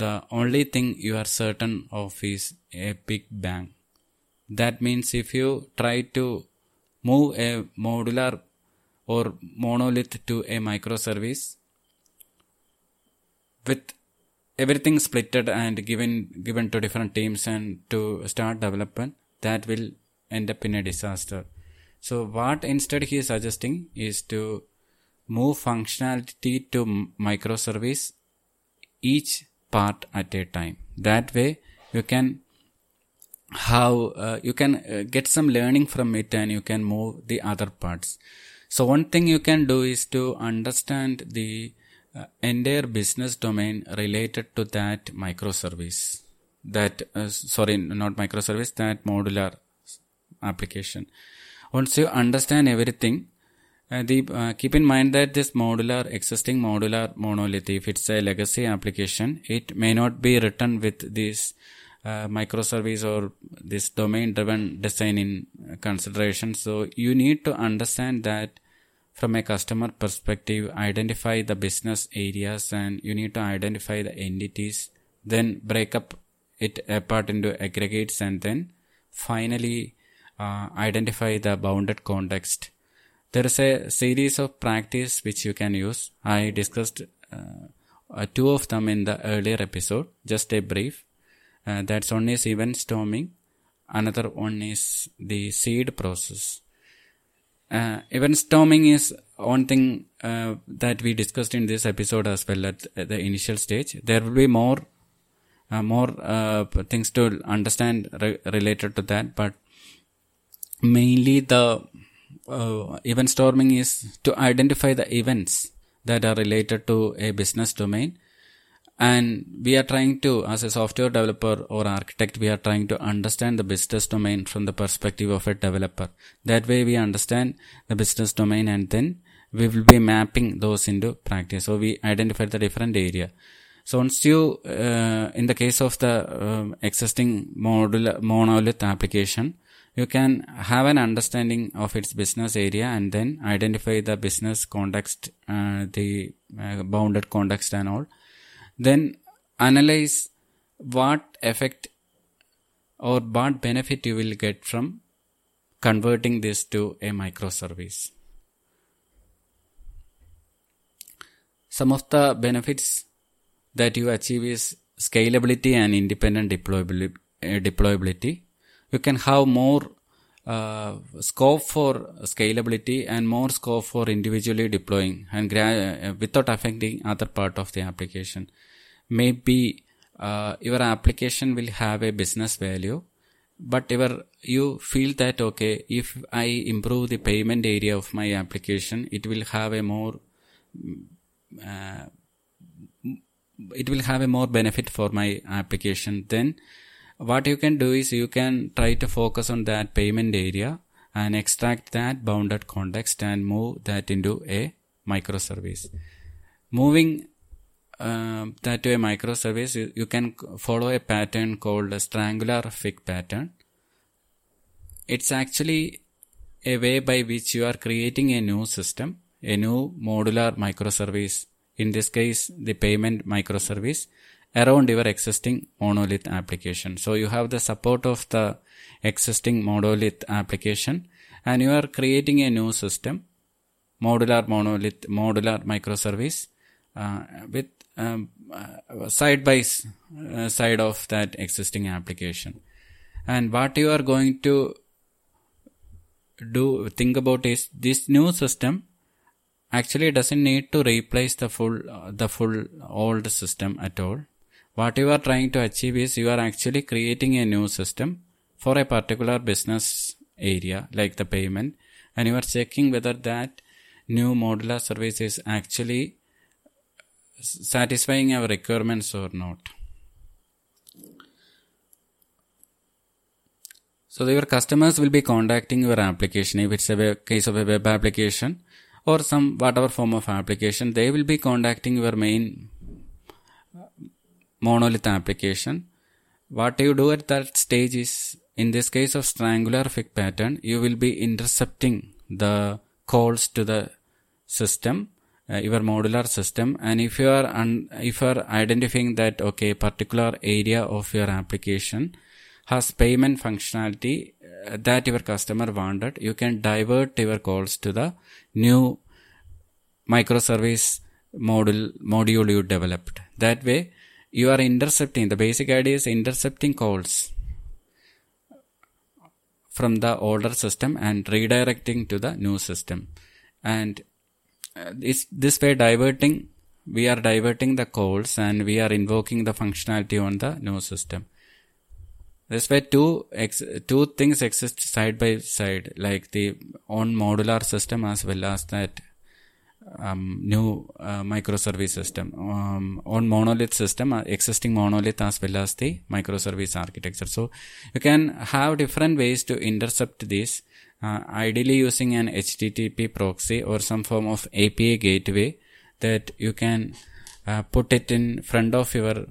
the only thing you are certain of is a big bang. That means if you try to move a modular or monolith to a microservice with everything splitted and given given to different teams and to start development that will end up in a disaster so what instead he is suggesting is to move functionality to microservice each part at a time. That way, you can have uh, you can uh, get some learning from it and you can move the other parts. So one thing you can do is to understand the uh, entire business domain related to that microservice. That uh, sorry, not microservice, that modular application. Once you understand everything, uh, the, uh, keep in mind that this modular, existing modular monolith, if it's a legacy application, it may not be written with this uh, microservice or this domain driven design in consideration. So you need to understand that from a customer perspective, identify the business areas and you need to identify the entities, then break up it apart into aggregates and then finally uh, identify the bounded context there is a series of practice which you can use. I discussed uh, uh, two of them in the earlier episode, just a brief. Uh, that's one is event storming, another one is the seed process. uh, event storming is one thing uh, that we discussed in this episode as well at, the initial stage. There will be more more uh, things to understand re- related to that, but mainly the uh, event storming is to identify the events that are related to a business domain. And we are trying to as a software developer or architect we are trying to understand the business domain from the perspective of a developer. That way we understand the business domain and then we will be mapping those into practice. So we identify the different area so once you uh, in the case of the uh, existing module monolith application you can have an understanding of its business area and then identify the business context uh, the uh, bounded context and all then analyze what effect or what benefit you will get from converting this to a microservice. Some of the benefits that you achieve is scalability and independent deployability. You can have more uh, scope for scalability and more scope for individually deploying and gra- uh, without affecting other part of the application maybe uh, your application will have a business value but your, you feel that okay if i improve the payment area of my application it will have a more uh, it will have a more benefit for my application then. What you can do is you can try to focus on that payment area and extract that bounded context and move that into a microservice. Moving uh, that to a microservice you, you can follow a pattern called a strangler fig pattern. It's actually a way by which you are creating a new system a new modular microservice in this case the payment microservice around your existing monolith application. So you have the support of the existing monolith application and you are creating a new system, modular monolith, modular microservice uh, with um, uh, side by uh, side of that existing application. And what you are going to do, think about is this new system actually doesn't need to replace the full, uh, the full old system at all what you are trying to achieve is you are actually creating a new system for a particular business area like the payment and you are checking whether that new modular service is actually satisfying our requirements or not. So your customers will be contacting your application if it's a case of a web application or some whatever form of application they will be contacting your main monolith application. What you do at that stage is, in this case of strangler fig pattern, you will be intercepting the calls to the system, uh, your modular system. And if you are un- if you are identifying that okay, particular area of your application has payment functionality uh, that your customer wanted, you can divert your calls to the new microservice module module you developed. That way, you are intercepting the basic idea is intercepting calls from the older system and redirecting to the new system and uh, this this way diverting we are diverting the calls and we are invoking the functionality on the new system this way two ex- two things exist side by side. Like the on modular system as well as that um, new uh, microservice system. Um, on monolith system uh, existing monolith as well as the microservice architecture. So you can have different ways to intercept this uh, ideally using an http proxy or some form of api gateway that you can uh, put it in front of your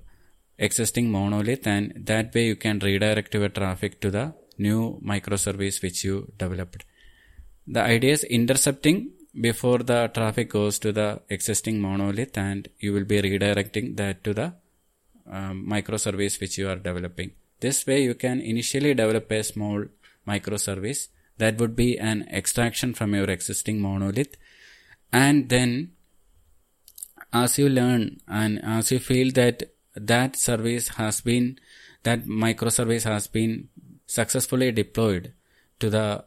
existing monolith and that way you can redirect your traffic to the new microservice which you developed. The idea is intercepting before the traffic goes to the existing monolith and you will be redirecting that to the um, microservice which you are developing. This way you can initially develop a small microservice. That would be an extraction from your existing monolith and then as you learn and as you feel that that service has been that microservice has been successfully deployed to the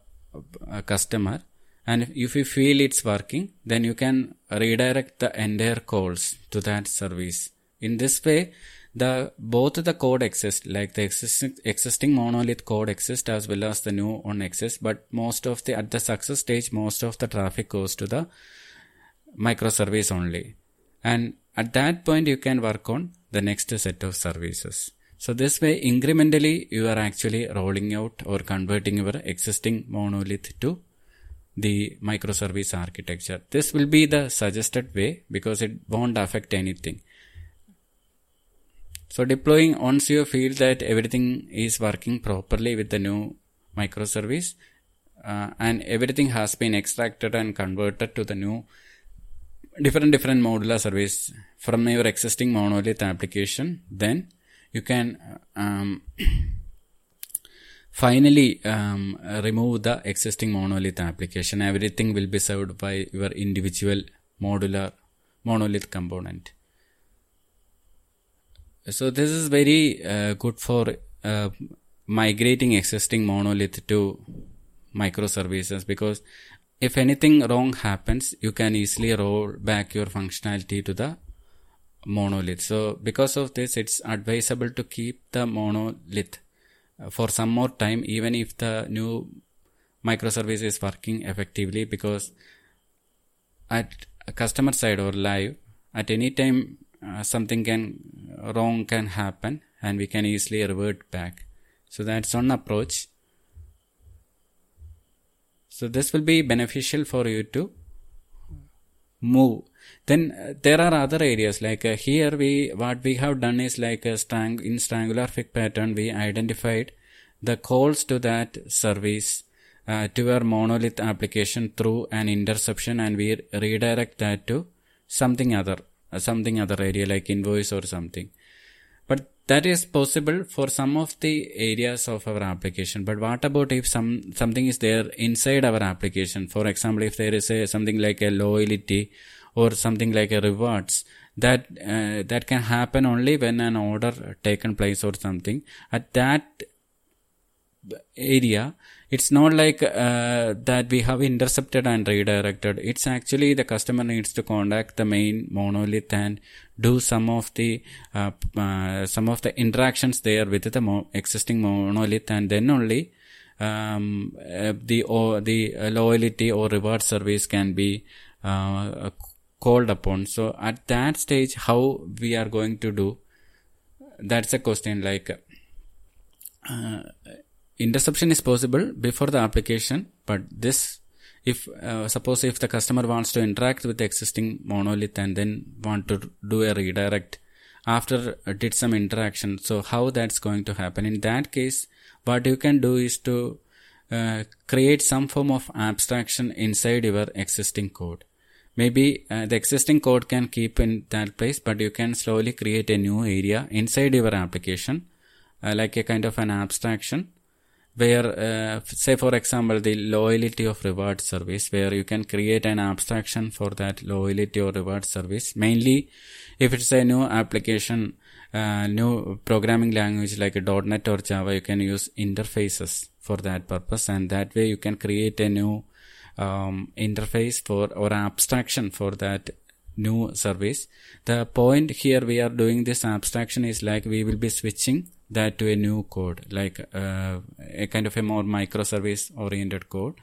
uh, customer. And if, you feel it's working then you can redirect the entire calls to that service. In this way the both the code exist like the existing existing monolith code exists as well as the new one exists but most of the at the success stage most of the traffic goes to the microservice only. And at that point you can work on the next set of services. So this way incrementally you are actually rolling out or converting your existing monolith to the microservice architecture. This will be the suggested way because it won't affect anything. So deploying once you feel that everything is working properly with the new microservice uh, and everything has been extracted and converted to the new different different modular service from your existing monolith application then you can um, finally um, remove the existing monolith application. Everything will be served by your individual modular monolith component. So this is very uh, good for uh, migrating existing monolith to microservices because if anything wrong happens, you can easily roll back your functionality to the monolith. So because of this, it's advisable to keep the monolith uh, for some more time, even if the new microservice is working effectively because at customer side or live, at any time uh, something can wrong can happen and we can easily revert back so that's one approach so this will be beneficial for you to move. Then uh, there are other areas like uh, here we what we have done is like a strang in strangler fig pattern we identified the calls to that service uh, to our monolith application through an interception and we redirect that to something other uh, something other area like invoice or something that is possible for some of the areas of our application. But what about if some something is there inside our application? For example if there is a something like a loyalty or something like a rewards that uh, that can happen only when an order taken place or something. At that area it's not like uh, that we have intercepted and redirected. It's actually the customer needs to contact the main monolith and do some of the uh, uh, some of the interactions there with the mo- existing monolith and then only um, uh, the or the loyalty or reward service can be uh, called upon. So at that stage how we are going to do that's a question like uh, interception is possible before the application but this if uh, suppose if the customer wants to interact with the existing monolith and then want to do a redirect after uh, did some interaction so how that's going to happen? In that case what you can do is to uh, create some form of abstraction inside your existing code. Maybe uh, the existing code can keep in that place but you can slowly create a new area inside your application uh, like a kind of an abstraction where uh, say for example the loyalty of reward service where you can create an abstraction for that loyalty or reward service. Mainly if it's a new application uh, new programming language like. a .NET or Java you can use interfaces for that purpose. And that way you can create a new um, interface for or abstraction for that new service. The point here we are doing this abstraction is like we will be switching that to a new code like uh, a kind of a more microservice oriented code.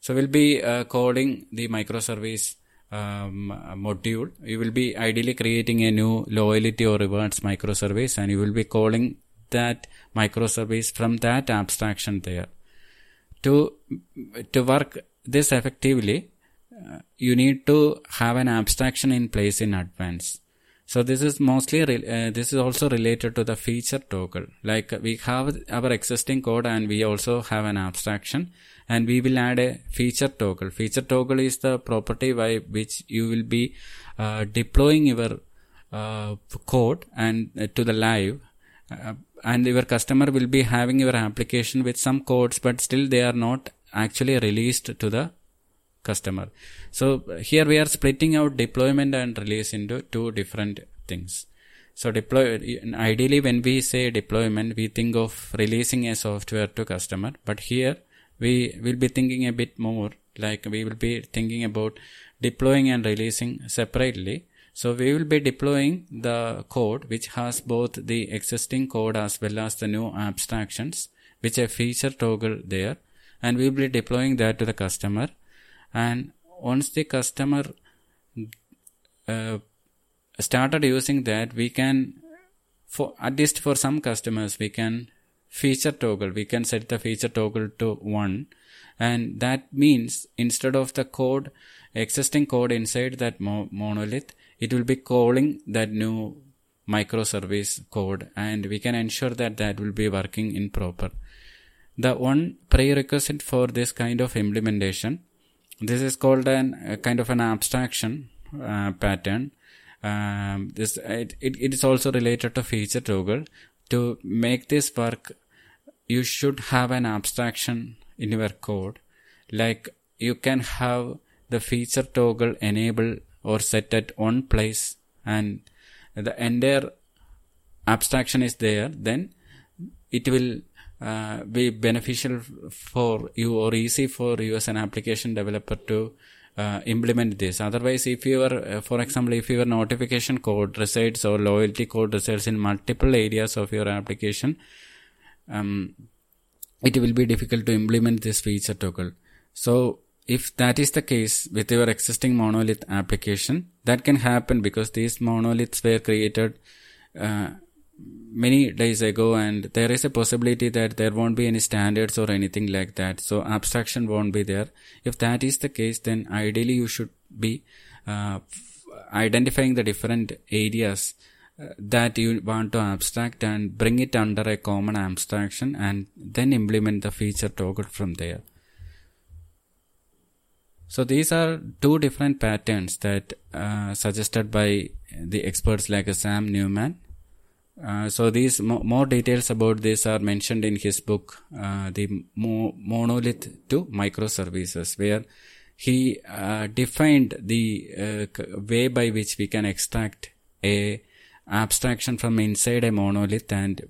So we'll be uh, coding the microservice um, module. You will be ideally creating a new loyalty or rewards microservice and you will be calling that microservice from that abstraction there. To to work this effectively uh, you need to have an abstraction in place in advance so this is mostly, uh, this is also related to the feature toggle. Like we have our existing code and we also have an abstraction and we will add a feature toggle. Feature toggle is the property by which you will be uh, deploying your uh, code and uh, to the live uh, and your customer will be having your application with some codes but still they are not actually released to the customer. So here we are splitting out deployment and release into two different things. So deploy, ideally when we say deployment, we think of releasing a software to customer, but here we will be thinking a bit more like we will be thinking about deploying and releasing separately. So we will be deploying the code which has both the existing code as well as the new abstractions, which a feature toggle there, and we will be deploying that to the customer. And once the customer uh, started using that, we can, for at least for some customers, we can feature toggle. We can set the feature toggle to one, and that means instead of the code, existing code inside that mo- monolith, it will be calling that new microservice code, and we can ensure that that will be working in proper. The one prerequisite for this kind of implementation, this is called an a kind of an abstraction uh, pattern. Um, this it, it, it is also related to feature toggle. To make this work, you should have an abstraction in your code. Like you can have the feature toggle enabled or set at one place and the entire abstraction is there, then it will uh, be beneficial for you or easy for you as an application developer to uh, implement this. Otherwise, if your, uh, for example, if your notification code resides or loyalty code resides in multiple areas of your application, um, it will be difficult to implement this feature toggle. So, if that is the case with your existing monolith application, that can happen because these monoliths were created uh, many days ago and there is a possibility that there won't be any standards or anything like that. So abstraction won't be there. If that is the case then ideally you should be uh, identifying the different areas uh, that you want to abstract and bring it under a common abstraction and then implement the feature toggle from there. So these are two different patterns that uh, suggested by the experts like Sam Newman so these mo- more details about this are mentioned in his book, uh, the Mo- monolith to microservices, where he uh, defined the uh, way by which we can extract a abstraction from inside a monolith and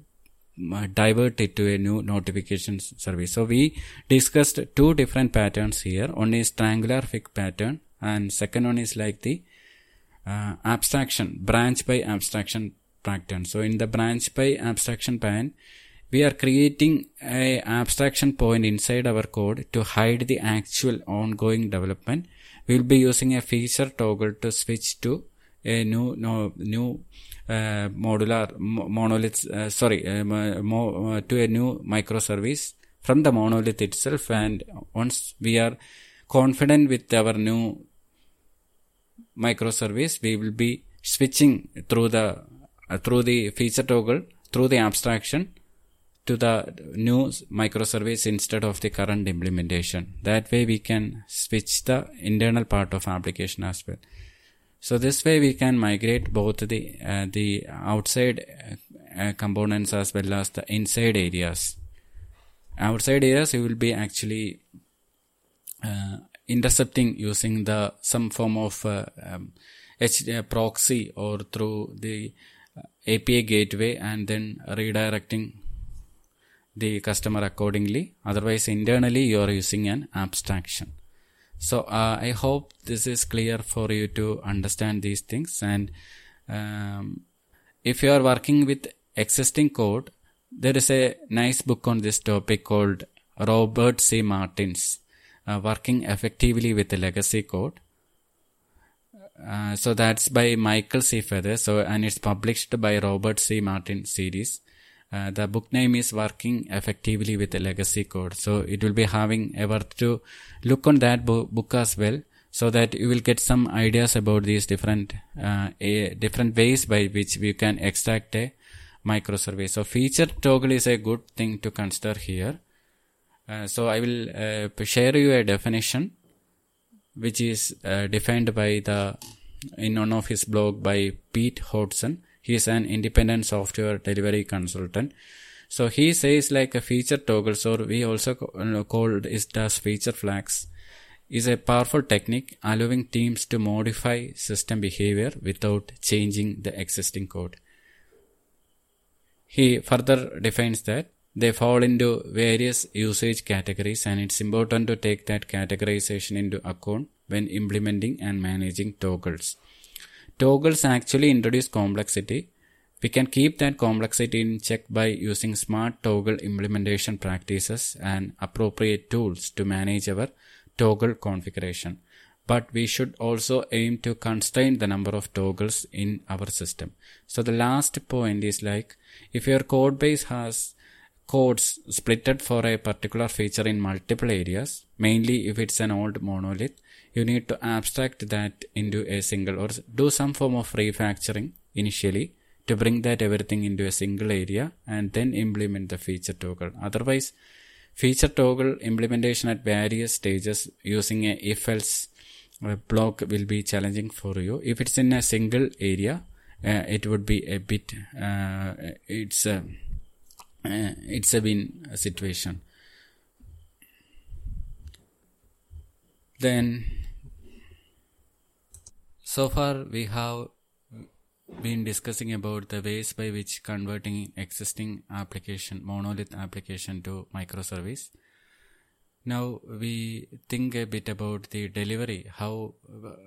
uh, divert it to a new notification service. So we discussed two different patterns here. One is strangler fig pattern, and second one is like the abstraction branch by abstraction pattern. So in the branch by abstraction pan, we are creating a abstraction point inside our code to hide the actual ongoing development. We will be using a feature toggle to switch to a new no, new uh, modular monolith. Uh, sorry, uh, mo, uh, to a new microservice from the monolith itself. And once we are confident with our new microservice, we will be switching through the through the feature toggle, through the abstraction to the new microservice instead of the current implementation. That way we can switch the internal part of application as well. So this way we can migrate both the uh, the outside uh, uh components as well as the inside areas. Outside areas you will be actually uh, intercepting using the some form of uh, um, proxy or through the API gateway and then redirecting the customer accordingly. Otherwise, internally you are using an abstraction. So uh, I hope this is clear for you to understand these things. And um, if you are working with existing code, there is a nice book on this topic called Robert C. Martins, uh, Working Effectively with Legacy Code. Uh, so that's by Michael C. Feather. So and it's published by Robert C. Martin series. Uh, the book name is Working Effectively with a Legacy Code. So it will be having a worth to look on that bo- book as well, so that you will get some ideas about these different uh, a, different ways by which we can extract a microservice. So feature toggle is a good thing to consider here. Uh, so I will uh, share you a definition which is uh, defined by the in one of his blog by Pete Hodgson. He is an independent software delivery consultant. So he says like a feature toggles or we also called it as feature flags is a powerful technique allowing teams to modify system behavior without changing the existing code. He further defines that they fall into various usage categories and it's important to take that categorization into account when implementing and managing toggles. Toggles actually introduce complexity. We can keep that complexity in check by using smart toggle implementation practices and appropriate tools to manage our toggle configuration. But we should also aim to constrain the number of toggles in our system. So the last point is like if your code base has codes splitted for a particular feature in multiple areas, mainly if it's an old monolith, you need to abstract that into a single or do some form of refactoring initially to bring that everything into a single area and then implement the feature toggle. Otherwise, feature toggle implementation at various stages using a if else uh, block will be challenging for you. If it's in a single area, uh, it would be a bit, uh, it's a, uh, it's a win situation. Then, so far we have been discussing about the ways by which converting existing application, monolith application to microservice. Now we think a bit about the delivery, how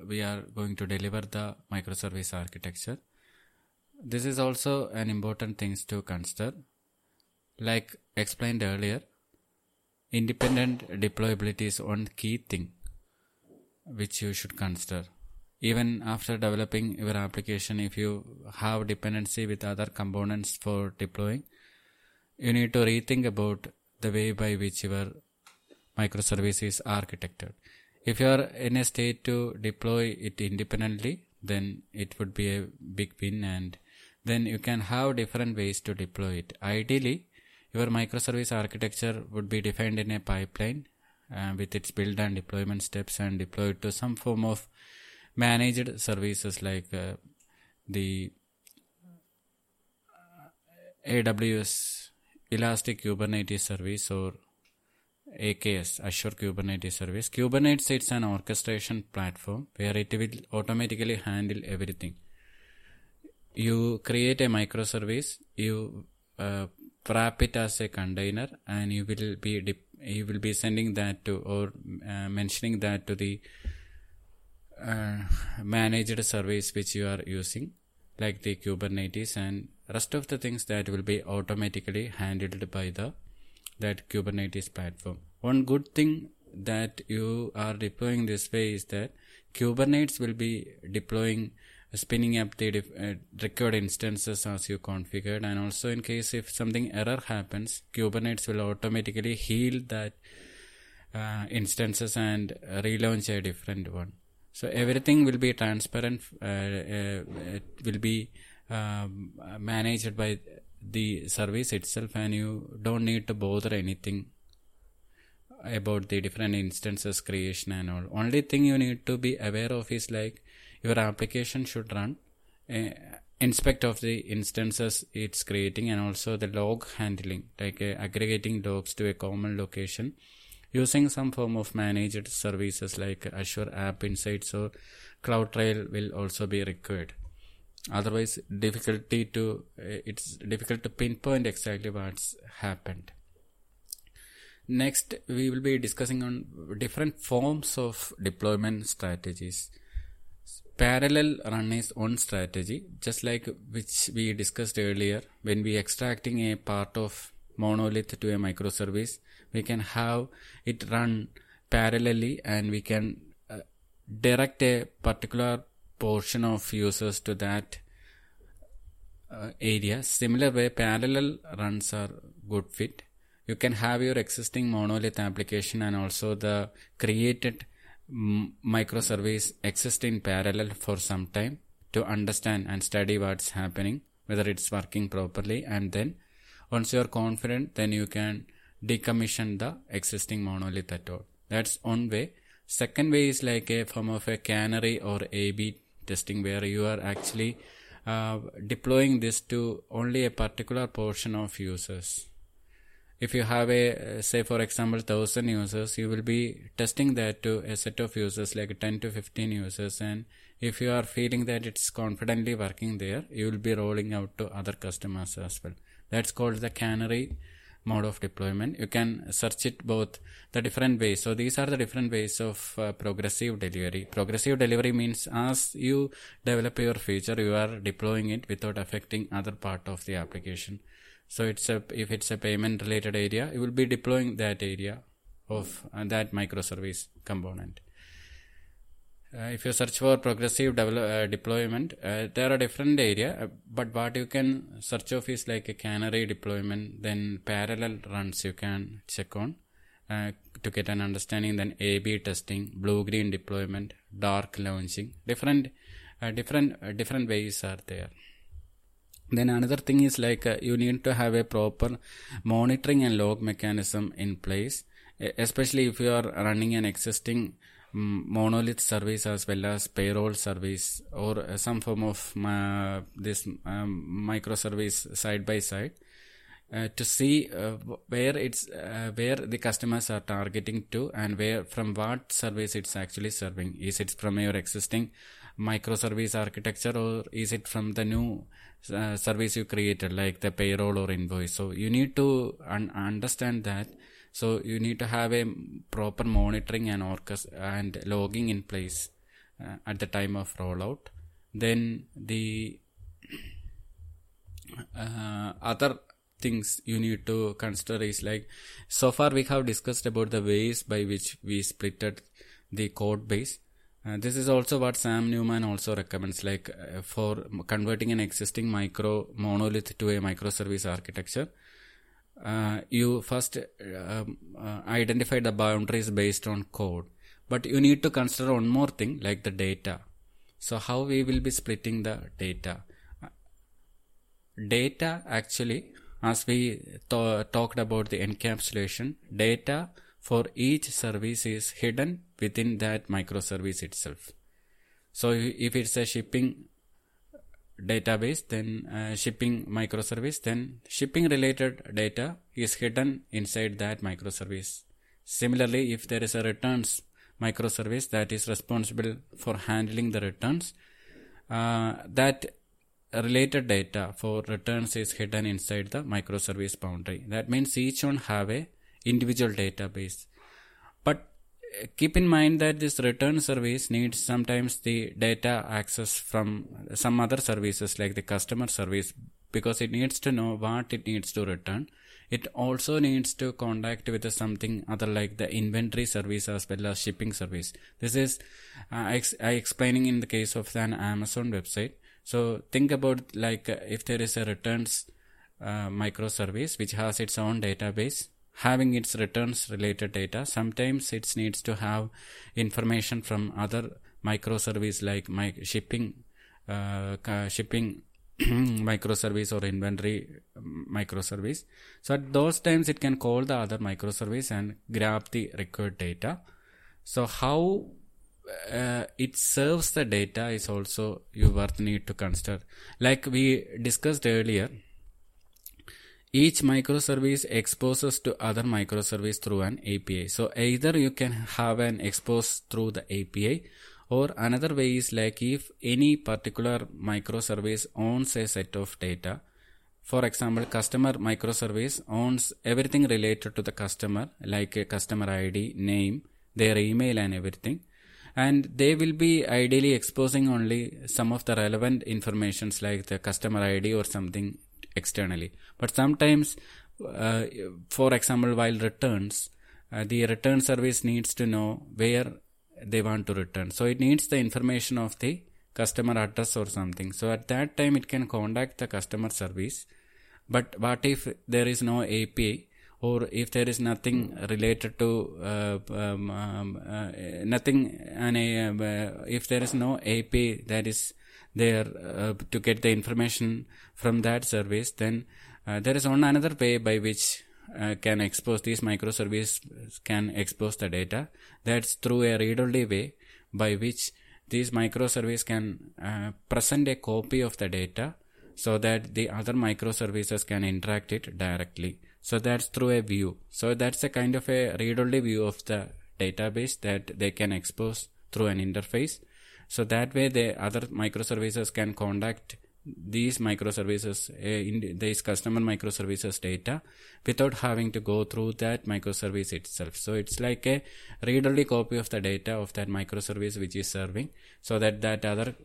we are going to deliver the microservice architecture. This is also an important thing to consider. Like explained earlier, independent deployability is one key thing which you should consider. Even after developing your application, if you have dependency with other components for deploying, you need to rethink about the way by which your microservice is architected. If you are in a state to deploy it independently, then it would be a big win and then you can have different ways to deploy it. Ideally, your microservice architecture would be defined in a pipeline uh, with its build and deployment steps and deployed to some form of managed services like uh, the AWS Elastic Kubernetes Service or AKS Azure Kubernetes Service. Kubernetes it's an orchestration platform where it will automatically handle everything. You create a microservice, you uh, wrap it as a container, and you will be dip- you will be sending that to or uh, mentioning that to the uh, managed service which you are using like the kubernetes and rest of the things that will be automatically handled by the that kubernetes platform. One good thing that you are deploying this way is that kubernetes will be deploying spinning up the uh, required instances as you configured. And also in case if something error happens kubernetes will automatically heal that uh, instances and relaunch a different one. So everything will be transparent uh, uh, it will be um, managed by the service itself and you don't need to bother anything about the different instances creation and all. Only thing you need to be aware of is like your application should run. Uh, inspect of the instances it's creating and also the log handling like uh, aggregating logs to a common location. Using some form of managed services like azure app insights or cloudtrail will also be required. Otherwise difficulty to uh, it's difficult to pinpoint exactly what's happened. Next we will be discussing on different forms of deployment strategies parallel run is one strategy just like which we discussed earlier. When we extracting a part of monolith to a microservice we can have it run parallelly and we can uh, direct a particular portion of users to that uh, area. Similar way parallel runs are good fit. You can have your existing monolith application and also the created microservice exist in parallel for some time to understand and study what's happening whether it's working properly and then once you're confident then you can decommission the existing monolith at all that's one way. Second way is like a form of a canary or a b testing where you are actually uh, deploying this to only a particular portion of users if you have a say for example 1000 users you will be testing that to a set of users like 10 to 15 users and if you are feeling that it's confidently working there you will be rolling out to other customers as well that's called the canary mode of deployment. You can search it both the different ways. So these are the different ways of uh, progressive delivery. Progressive delivery means as you develop your feature, you are deploying it without affecting other part of the application. So it's a, if it's a payment related area, you will be deploying that area of uh, that microservice component. Uh, if you search for progressive develop, uh, deployment, uh, there are different area, uh, but what you can search of is like a canary deployment, then parallel runs you can check on uh, to get an understanding. Then A/B testing, blue-green deployment, dark launching, different, different, different ways are there. Then another thing is like you need to have a proper monitoring and log mechanism in place, especially if you are running an existing monolith service as well as payroll service or uh, some form of uh, this um, microservice side by side uh, to see uh, where it's uh, where the customers are targeting to and where from what service it's actually serving. Is it from your existing microservice architecture or is it from the new uh, service you created like the payroll or invoice so you need to un- understand that so you need to have a proper monitoring and orchest- and logging in place uh, at the time of rollout. Then the uh, other things you need to consider is like so far we have discussed about the ways by which we splitted the code base. Uh, this is also what Sam Newman also recommends, like uh, for converting an existing micro monolith to a microservice architecture. Uh, you first uh, uh, identify the boundaries based on code but you need to consider one more thing like the data. So how we will be splitting the data? Data actually as we th- talked about the encapsulation data for each service is hidden within that microservice itself. So if it's a shipping database then uh, shipping microservice then shipping related data is hidden inside that microservice. Similarly if there is a returns microservice that is responsible for handling the returns uh, that related data for returns is hidden inside the microservice boundary. That means each one have a individual database. But keep in mind that this return service needs sometimes the data access from some other services like the customer service because it needs to know what it needs to return. It also needs to contact with something other like the inventory service as well as shipping service. This is uh, ex- I explaining in the case of an amazon website. So think about like if there is a returns uh, microservice which has its own database having its returns related data. Sometimes it needs to have information from other microservice like my shipping uh, shipping microservice or inventory microservice. So at those times it can call the other microservice and grab the required data. So how uh, it serves the data is also you worth need to consider. Like we discussed earlier each microservice exposes to other microservice through an API. So either you can have an expose through the API or another way is like if any particular microservice owns a set of data. For example, customer microservice owns everything related to the customer like a customer ID, name, their email and everything. And they will be ideally exposing only some of the relevant informations like the customer ID or something externally. But sometimes uh, for example while returns uh, the return service needs to know where they want to return. So it needs the information of the customer address or something. So at that time it can contact the customer service. But what if there is no api or if there is nothing related to uh, um, um, uh, nothing uh, if there is no api that is there uh, to get the information from that service then uh, there is one another way by which uh, can expose these microservices can expose the data. That's through a read-only way by which these microservices can uh, present a copy of the data so that the other microservices can interact it directly. So that's through a view. So that's a kind of a read-only view of the database that they can expose through an interface so that way the other microservices can contact these microservices, uh, in these customer microservices data without having to go through that microservice itself. So it's like a read-only copy of the data of that microservice which is serving so that that other,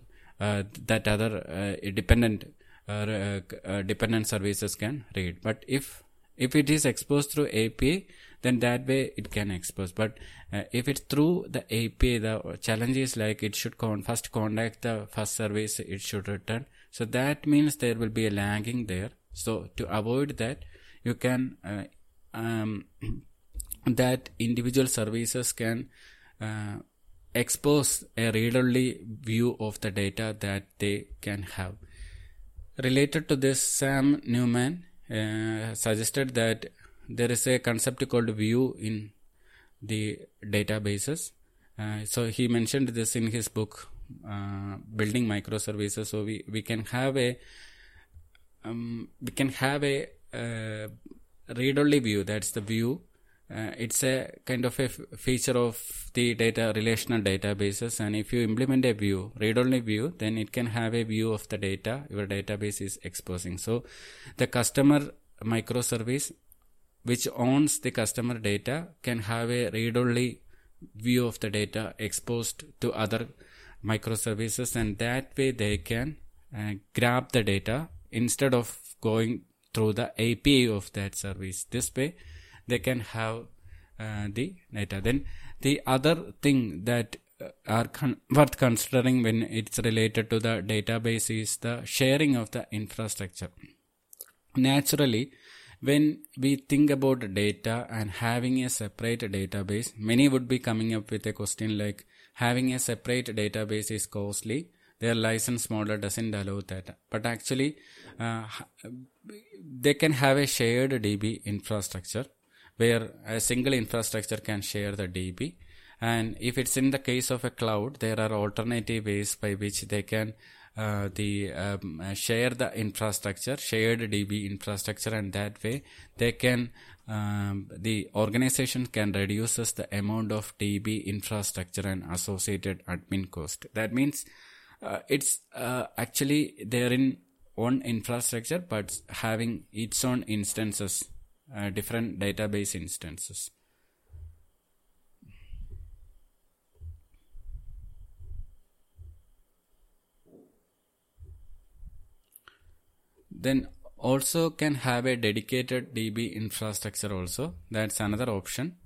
uh, that other uh, dependent, uh, uh, uh, dependent services can read. But if if it is exposed through API, then that way it can expose. But uh, if it's through the API, the challenge is like it should con- first contact the first service, it should return. So that means there will be a lagging there. So to avoid that, you can uh, um, that individual services can uh, expose a read-only view of the data that they can have. Related to this, Sam Newman uh, suggested that there is a concept called view in the databases. Uh, so he mentioned this in his book, uh, Building Microservices. So we, we can have a um, we can have a uh, read-only view. That's the view. Uh, it's a kind of a feature of the data relational databases. And if you implement a view, read-only view, then it can have a view of the data your database is exposing. So the customer microservice which owns the customer data can have a read-only view of the data exposed to other microservices and that way they can uh, grab the data instead of going through the API of that service. This way they can have uh, the data. Then the other thing that uh, are con- worth considering when it's related to the database is the sharing of the infrastructure. Naturally, when we think about data and having a separate database, many would be coming up with a question like having a separate database is costly. Their license model doesn't allow that. But actually, uh, they can have a shared DB infrastructure where a single infrastructure can share the DB. And if it's in the case of a cloud, there are alternative ways by which they can uh, the um, uh, share the infrastructure, shared DB infrastructure, and that way they can um, the organization can reduces the amount of DB infrastructure and associated admin cost. That means uh, it's uh, actually they're in one infrastructure, but having its own instances, uh, different database instances. Then also can have a dedicated DB infrastructure also. That's another option.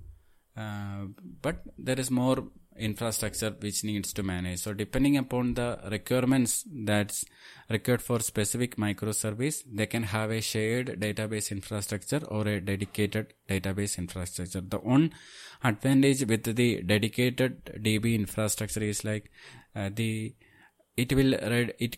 Uh, but there is more infrastructure which needs to manage. So depending upon the requirements that's required for specific microservice, they can have a shared database infrastructure or a dedicated database infrastructure. The one advantage with the dedicated DB infrastructure is like uh, the it will read it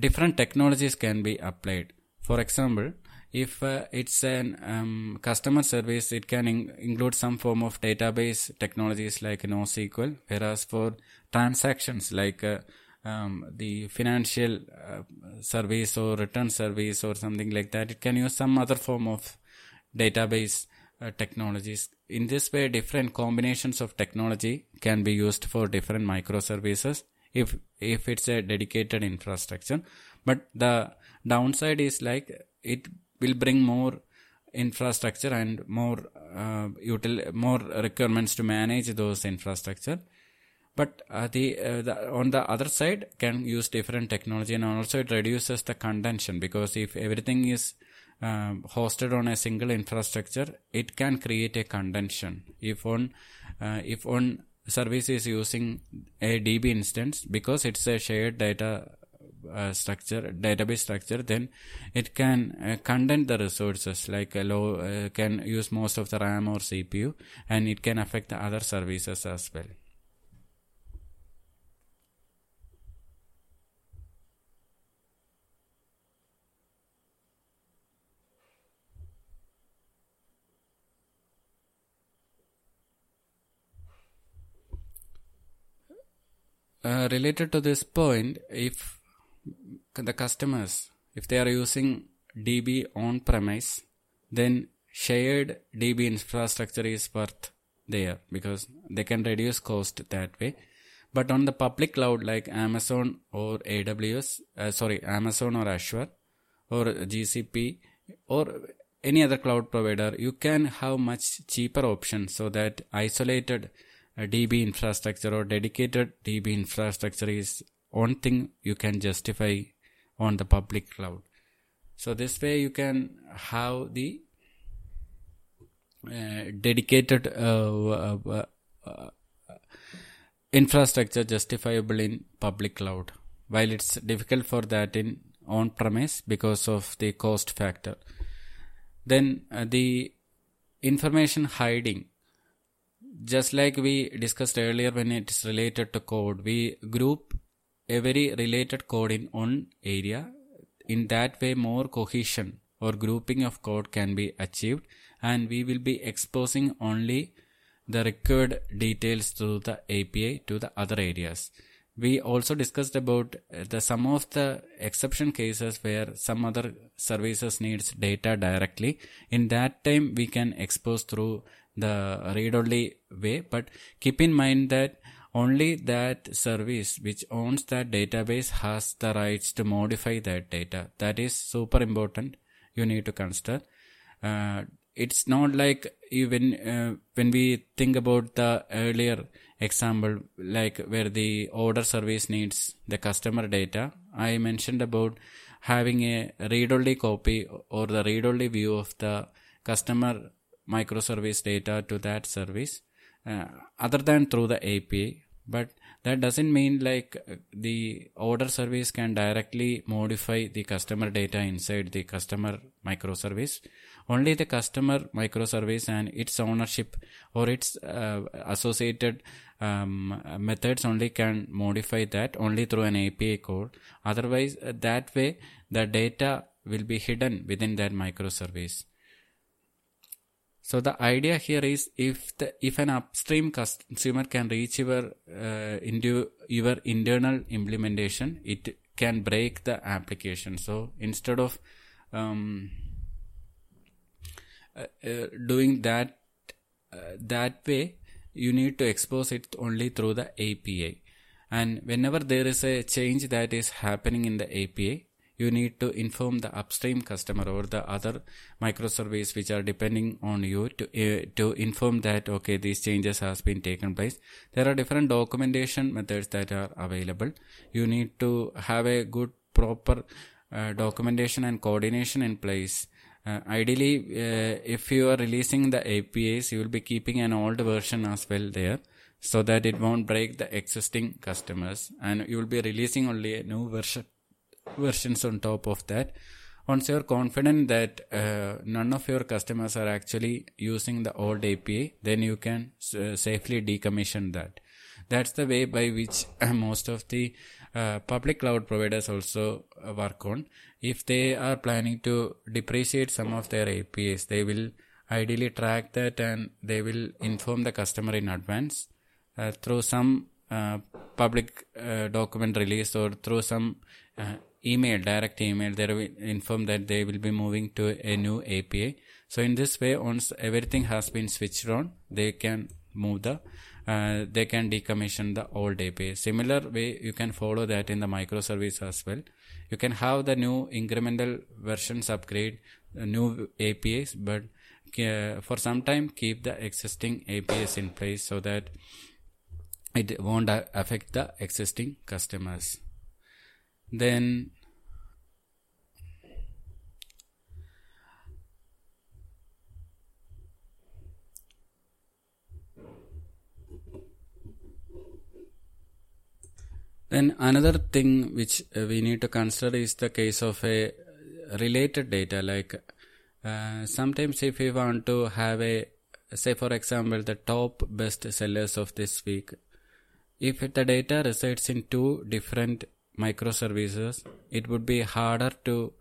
different technologies can be applied. For example if uh, it's an um, customer service it can in- include some form of database technologies like NoSQL whereas for transactions like uh, um, the financial uh, service or return service or something like that it can use some other form of database uh, technologies. In this way different combinations of technology can be used for different microservices if if it's a dedicated infrastructure. But the downside is like it will bring more infrastructure and more uh, util- more requirements to manage those infrastructure. But uh, the, uh, the, on the other side can use different technology and also it reduces the contention because if everything is um, hosted on a single infrastructure it can create a contention. If on uh, if one service is using a DB instance because it's a shared data uh, structure database structure then it can uh, content the resources. Like a low uh, can use most of the ram or cpu and it can affect the other services as well Uh, related to this point, if the customers, if they are using DB on premise, then shared DB infrastructure is worth there because they can reduce cost that way. But on the public cloud like Amazon or AWS, uh, sorry, Amazon or Azure or GCP or any other cloud provider, you can have much cheaper options so that isolated uh, DB infrastructure or dedicated DB infrastructure is one thing you can justify on the public cloud. So this way you can have the uh, dedicated uh, uh, uh, infrastructure justifiable in public cloud. While it's difficult for that in on premise because of the cost factor. Then uh, the information hiding just like we discussed earlier when it is related to code we group every related code in one area in that way more cohesion or grouping of code can be achieved and we will be exposing only the required details through the API to the other areas. We also discussed about uh, the some of the exception cases where some other services needs data directly. In that time, we can expose through the read-only way. But keep in mind that only that service which owns that database has the rights to modify that data. That is super important. You need to consider. Uh, it's not like even uh, when we think about the earlier example like where the order service needs the customer data i mentioned about having a read-only copy or the read-only view of the customer microservice data to that service uh, other than through the api but that doesn't mean like uh, the order service can directly modify the customer data inside the customer microservice only the customer microservice and its ownership or its uh, associated um, methods only can modify that only through an API code. Otherwise, uh, that way the data will be hidden within that microservice. So the idea here is if the if an upstream consumer can reach your uh, into your internal implementation, it can break the application. So instead of um, uh, uh, doing that uh, that way you need to expose it only through the API and whenever there is a change that is happening in the API you need to inform the upstream customer or the other microservice which are depending on you to uh, to inform that okay these changes has been taken place. There are different documentation methods that are available. You need to have a good proper uh, documentation and coordination in place. Uh, ideally, uh, if you are releasing the APIs, you will be keeping an old version as well there so that it won't break the existing customers and you will be releasing only a new version versions on top of that once you're confident that uh, none of your customers are actually using the old API, then you can uh, safely decommission that. That's the way by which most of the uh, public cloud providers also uh, work on. If they are planning to depreciate some of their APIs, they will ideally track that and they will inform the customer in advance uh, through some uh, public uh, document release or through some uh, email, direct email, they will inform that they will be moving to a new API. So in this way, once everything has been switched on, they can move the uh, they can decommission the old API. Similar way, you can follow that in the microservice as well. You can have the new incremental versions upgrade, uh, new APIs, but uh, for some time keep the existing APIs in place so that it won't affect the existing customers. Then Then another thing which uh, we need to consider is the case of a related data. Like uh, sometimes if we want to have a, say for example, the top best sellers of this week, if the data resides in two different microservices, it would be harder to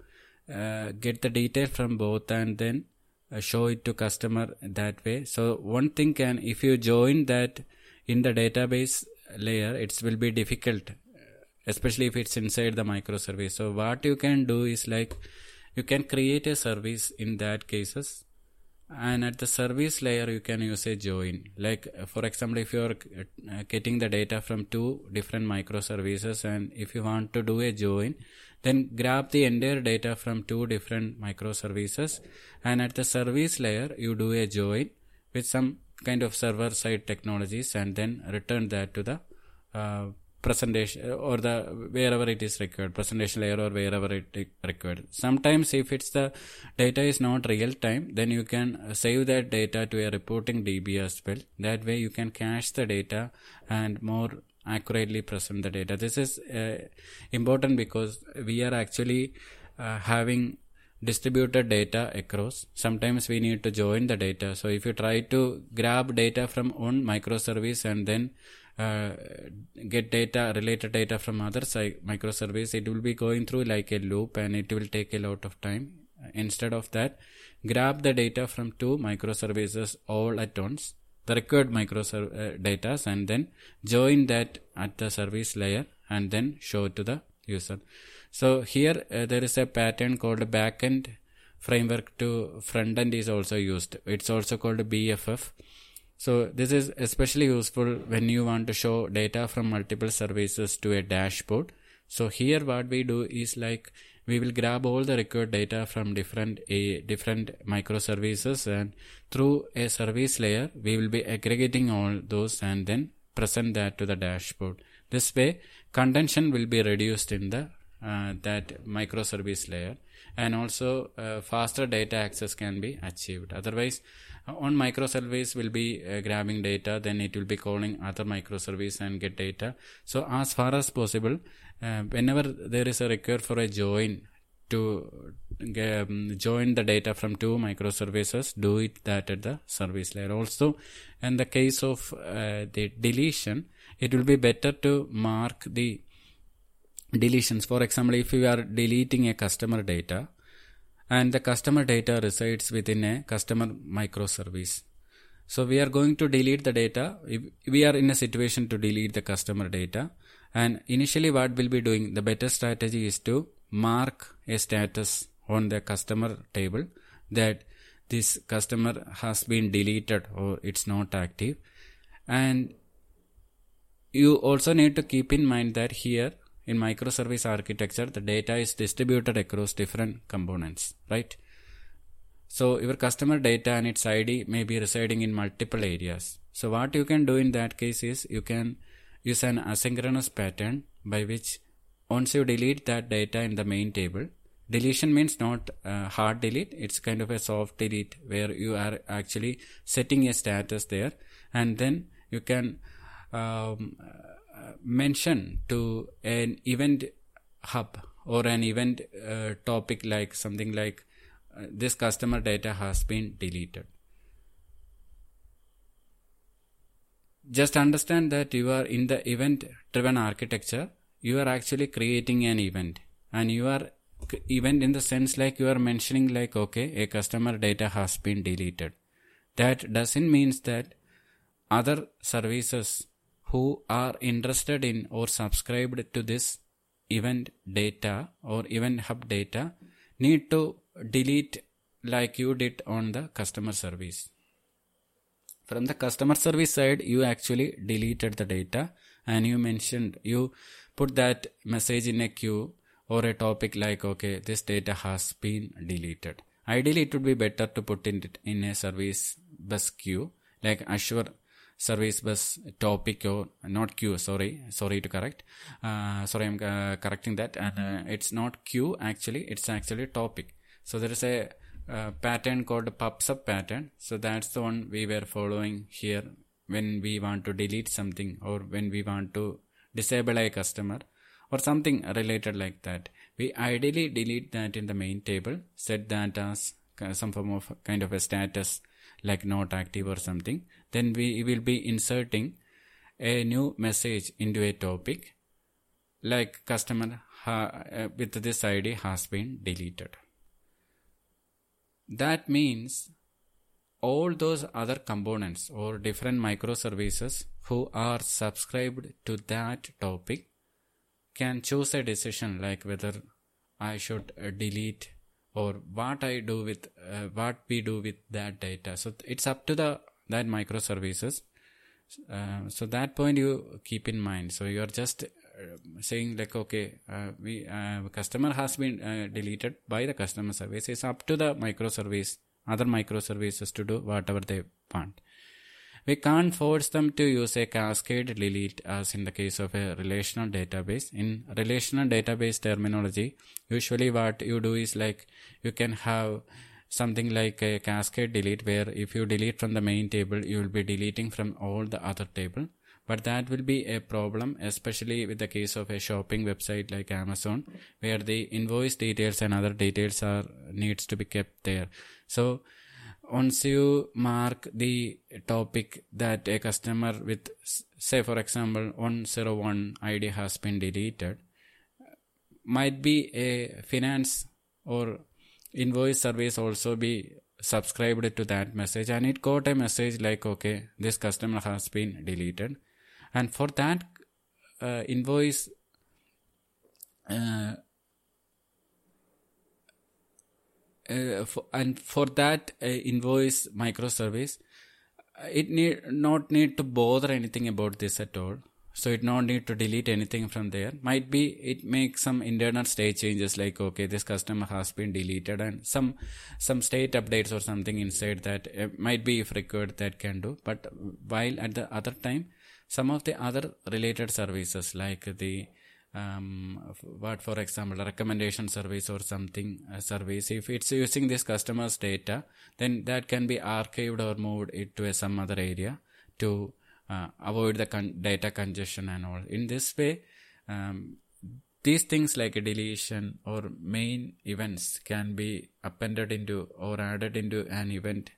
uh, get the detail from both and then uh, show it to customer that way. So one thing can, if you join that in the database layer it will be difficult especially if it's inside the microservice so what you can do is like you can create a service in that cases and at the service layer you can use a join. Like for example if you are uh, getting the data from two different microservices and if you want to do a join then grab the entire data from two different microservices. And at the service layer you do a join with some kind of server side technologies and then return that to the uh, presentation or the wherever it is required presentation layer or wherever it required. Sometimes if it's the data is not real time then you can save that data to a reporting db as well. That way you can cache the data and more accurately present the data. This is uh, important because we are actually uh, having distributed data across. Sometimes we need to join the data. So if you try to grab data from one microservice and then uh, get data related data from other side microservice. It will be going through like a loop and it will take a lot of time. Instead of that grab the data from two microservices all at once the required microservice uh, data and then join that at the service layer and then show it to the user. So here uh, there is a pattern called backend framework to front end is also used. It's also called bff so this is especially useful when you want to show data from multiple services to a dashboard. So here what we do is like we will grab all the required data from different a different microservices and through a service layer we will be aggregating all those and then present that to the dashboard. This way contention will be reduced in the uh, that microservice layer and also uh, faster data access can be achieved. Otherwise on microservice will be uh, grabbing data then it will be calling other microservice and get data so as far as possible uh, whenever there is a require for a join to um, join the data from two microservices do it that at the service layer also in the case of uh, the deletion it will be better to mark the deletions for example if you are deleting a customer data and the customer data resides within a customer microservice. So we are going to delete the data. We are in a situation to delete the customer data. And initially what we'll be doing, the better strategy is to mark a status on the customer table that this customer has been deleted or it's not active. And you also need to keep in mind that here in microservice architecture, the data is distributed across different components, right? So your customer data and its ID may be residing in multiple areas. So what you can do in that case is you can use an asynchronous pattern by which once you delete that data in the main table, deletion means not uh, hard delete, it's kind of a soft delete where you are actually setting a status there and then you can um, mention to an event hub or an event uh, topic like something like uh, this customer data has been deleted. Just understand that you are in the event driven architecture, you are actually creating an event and you are event in the sense like you are mentioning like okay a customer data has been deleted that doesn't means that other services who are interested in or subscribed to this event data or event hub data need to delete like you did on the customer service. From the customer service side, you actually deleted the data and you mentioned, you put that message in a queue or a topic like, okay, this data has been deleted. Ideally, it would be better to put it in a service bus queue like Azure service bus topic or not queue sorry sorry to correct. Uh, sorry i'm uh, correcting that. And uh, it's not queue actually it's actually topic. So there is a uh, pattern called pub/sub pattern. So that's the one we were following here when we want to delete something or when we want to disable a customer or something related like that. We ideally delete that in the main table set that as some form of kind of a status like not active or something then we will be inserting a new message into a topic like customer uh, with this id has been deleted that means all those other components or different microservices who are subscribed to that topic can choose a decision like whether I should uh, delete or what I do with uh, what we do with that data. So it's up to the that microservices. Uh, so that point you keep in mind. So you are just uh, saying like, okay, uh, we uh, customer has been uh, deleted by the customer service. It's up to the microservice, other microservices to do whatever they want. We can't force them to use a cascade delete as in the case of a relational database. In relational database terminology, usually what you do is like you can have something like a cascade delete where if you delete from the main table, you will be deleting from all the other table. But that will be a problem, especially with the case of a shopping website like Amazon, where the invoice details and other details are needs to be kept there. So once you mark the topic that a customer with say for example 101 id has been deleted might be a finance or invoice service also be subscribed to that message and it got a message like okay this customer has been deleted. And for that uh, invoice uh, uh, and for that uh, invoice microservice it need not need to bother anything about this at all so it not need to delete anything from there. Might be it makes some internal state changes like okay this customer has been deleted and some some state updates or something inside that uh, might be if required that can do. But while at the other time some of the other related services like the um, what for example recommendation service or something a service if it's using this customer's data then that can be archived or moved into some other area to uh, avoid the con- data congestion and all in this way um, these things like a deletion or main events can be appended into or added into an event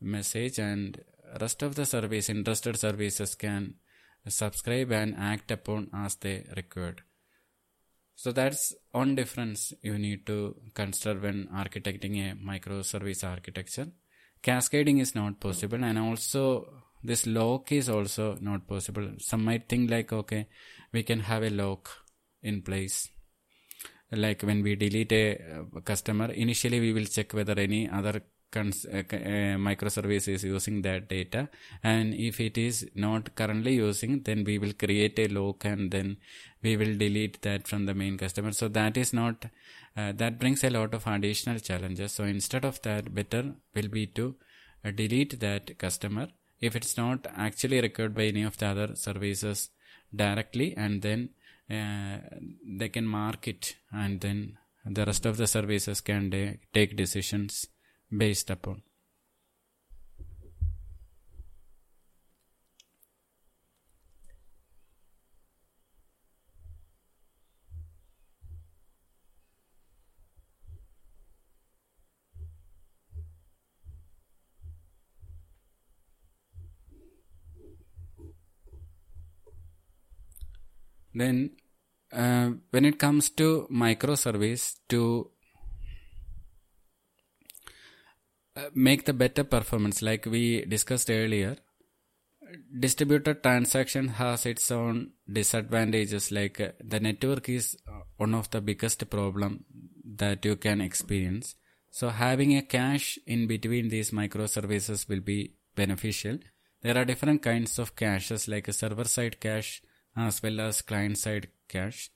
message and rest of the service interested services can subscribe and act upon as they required. So that's one difference you need to consider when architecting a microservice architecture. Cascading is not possible and also this lock is also not possible. Some might think like, okay, we can have a lock in place. Like when we delete a customer, initially we will check whether any other cons- uh, uh, microservice is using that data and if it is not currently using then we will create a lock and then we will delete that from the main customer so that is not uh, that brings a lot of additional challenges so instead of that better will be to uh, delete that customer if it's not actually required by any of the other services directly and then uh, they can mark it and then the rest of the services can de- take decisions based upon. Then, uh, when it comes to microservice, to uh, make the better performance like we discussed earlier distributed transaction has its own disadvantages like uh, the network is uh, one of the biggest problem that you can experience. So having a cache in between these microservices will be beneficial. There are different kinds of caches like a server side cache as well as client side cache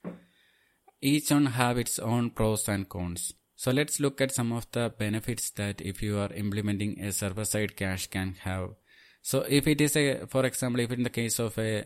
each one have its own pros and cons so let's look at some of the benefits that if you are implementing a server side cache can have. So if it is a, for example, if in the case of a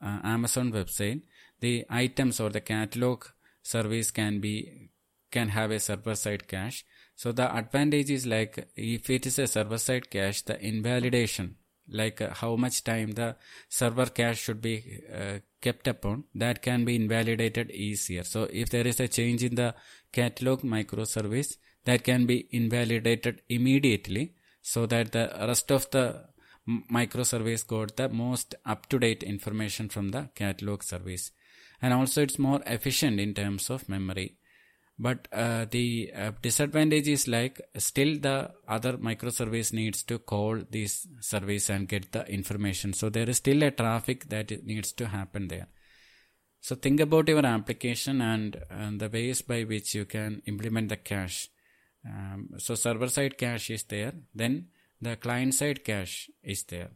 uh, Amazon website, the items or the catalog service can be, can have a server side cache. So the advantage is like if it is a server side cache, the invalidation like uh, how much time the server cache should be uh, kept upon that can be invalidated easier. So if there is a change in the catalog microservice that can be invalidated immediately so that the rest of the microservice got the most up-to-date information from the catalog service. And also it's more efficient in terms of memory but uh, the uh, disadvantage is like still the other microservice needs to call this service and get the information so there is still a traffic that needs to happen there so think about your application and, and the ways by which you can implement the cache Um, so server side cache is there. Then the client side cache is there.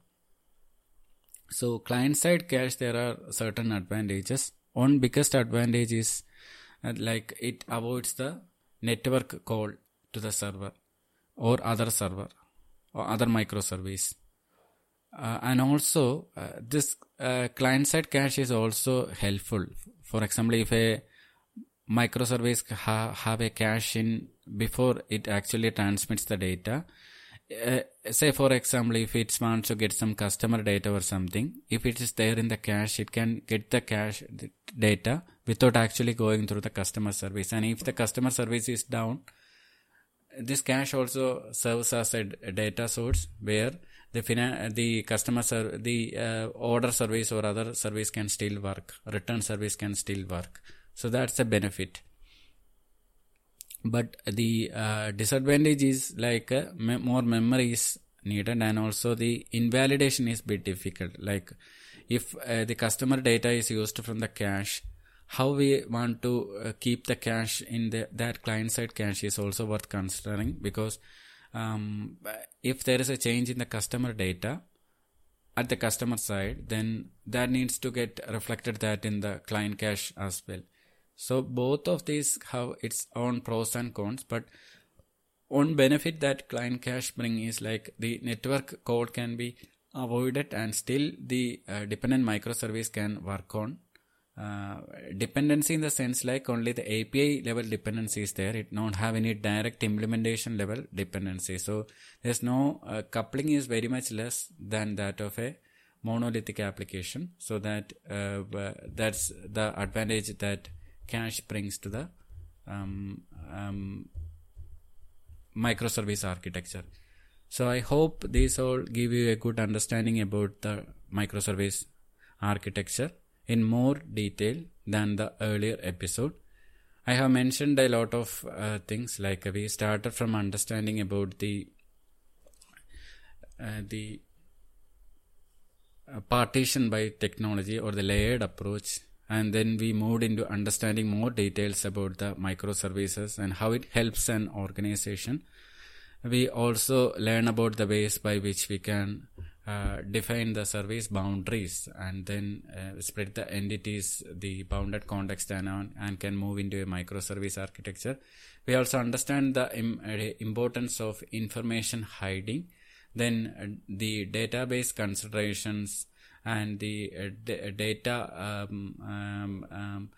So client side cache, there are certain advantages. One biggest advantage is uh, like it avoids the network call to the server or other server or other microservice. Uh, and also uh, this uh, client side cache is also helpful. For example, if a microservice ha- have a cache in before it actually transmits the data, uh, say for example if it wants to get some customer data or something if it is there in the cache it can get the cache data without actually going through the customer service. And if the customer service is down this cache also serves as a data source where the the customer ser- the uh, order service or other service can still work. Return service can still work. So that's a benefit. But the uh, disadvantage is like uh, me- more memory is needed and also the invalidation is bit difficult. Like if uh, the customer data is used from the cache how we want to uh, keep the cache in the, that client side cache is also worth considering because um, if there is a change in the customer data at the customer side then that needs to get reflected that in the client cache as well so both of these have its own pros and cons, but one benefit that client cache bring is like the network code can be avoided and still the uh, dependent microservice can work on. Uh, dependency in the sense like only the API level dependency is there. It don't have any direct implementation level dependency. So there's no uh, coupling is very much less than that of a monolithic application. So that uh, that's the advantage that cache brings to the um, um, microservice architecture. So I hope these all give you a good understanding about the microservice architecture in more detail than the earlier episode. I have mentioned a lot of uh, things like we started from understanding about the uh, the uh, partition by technology or the layered approach and then we moved into understanding more details about the microservices and how it helps an organization. We also learn about the ways by which we can uh, define the service boundaries and then uh, spread the entities, the bounded context and on, and can move into a microservice architecture. We also understand the Im- uh, importance of information hiding, then uh, the database considerations, and the uh, d- data um, um, um,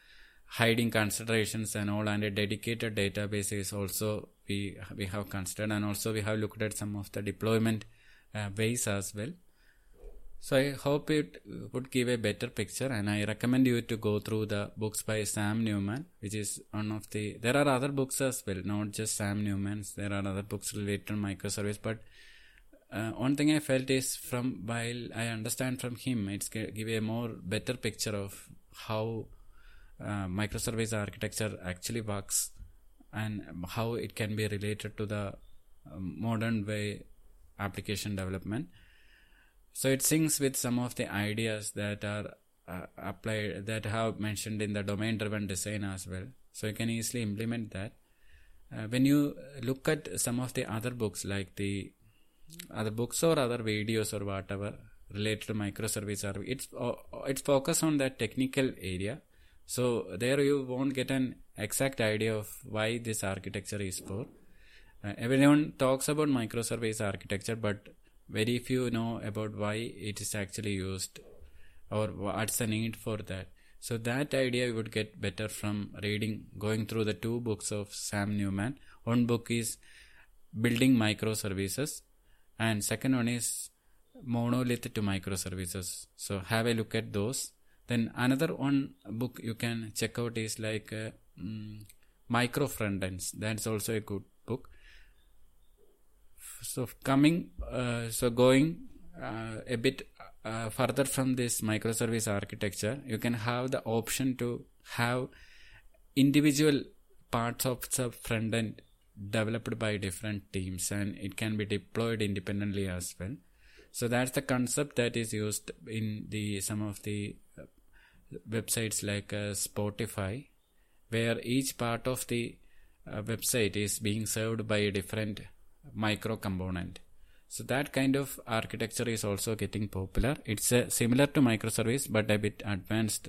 hiding considerations and all and a dedicated database is also we we have considered and also we have looked at some of the deployment uh, ways as well. So i hope it would give a better picture and i recommend you to go through the books by sam newman which is one of the there are other books as well not just sam newman's there are other books related to microservice but uh, one thing I felt is from while I understand from him, it's give a more better picture of how uh, microservice architecture actually works and how it can be related to the um, modern way application development. So it syncs with some of the ideas that are uh, applied that have mentioned in the domain driven design as well. So you can easily implement that. Uh, when you look at some of the other books like the other books or other videos or whatever related to microservice or it's uh, it's focused on that technical area so there you won't get an exact idea of why this architecture is for everyone talks about microservice architecture but very few know about why it is actually used or what's the need for that. So that idea you would get better from reading going through the two books of sam newman. One book is building microservices and second one is monolith to microservices. So have a look at those. Then another one book you can check out is like uh, um, micro front ends that's also a good book so coming uh, so going uh, a bit uh, further from this microservice architecture you can have the option to have individual parts of the front end developed by different teams and it can be deployed independently as well. So that's the concept that is used in the some of the uh, websites like uh, spotify where each part of the uh, website is being served by a different micro component. So that kind of architecture is also getting popular. It's uh, similar to microservice but a bit advanced.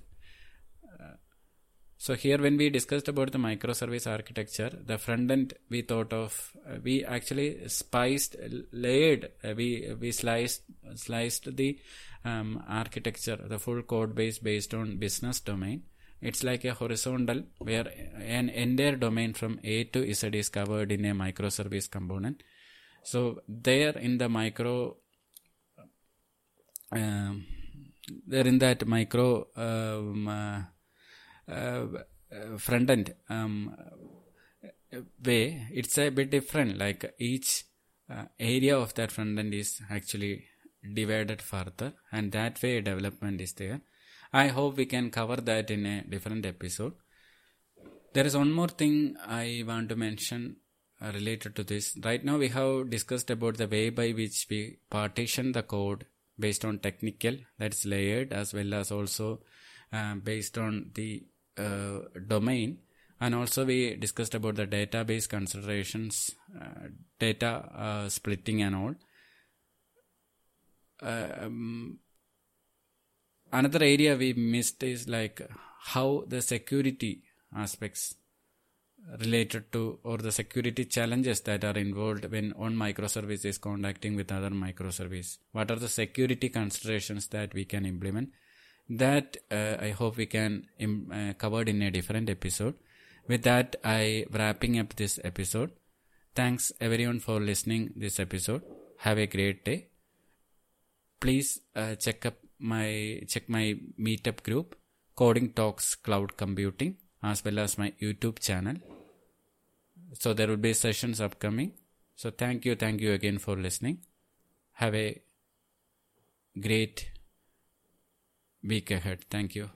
So here when we discussed about the microservice architecture, the front end we thought of, uh, we actually spiced, layered, uh, we we sliced sliced the um, architecture, the full code base based on business domain. It's like a horizontal where an entire domain from A to Z is covered in a microservice component. So there in the micro, um, there in that micro um, uh, uh, front end um, way, it's a bit different. Like each uh, area of that front end is actually divided further, and that way development is there. I hope we can cover that in a different episode. There is one more thing I want to mention uh, related to this. Right now, we have discussed about the way by which we partition the code based on technical, that's layered, as well as also uh, based on the uh, domain. And also, we discussed about the database considerations, uh, data uh, splitting, and all. Um, another area we missed is like how the security aspects related to or the security challenges that are involved when one microservice is contacting with other microservice. What are the security considerations that we can implement? That uh, i hope we can Im- uh, covered in a different episode. With that i wrapping up this episode. Thanks everyone for listening this episode. Have a great day. Please uh, check up my check my meetup group coding talks cloud computing as well as my youtube channel. So there will be sessions upcoming. So thank you thank you again for listening. Have a great week ahead. Thank you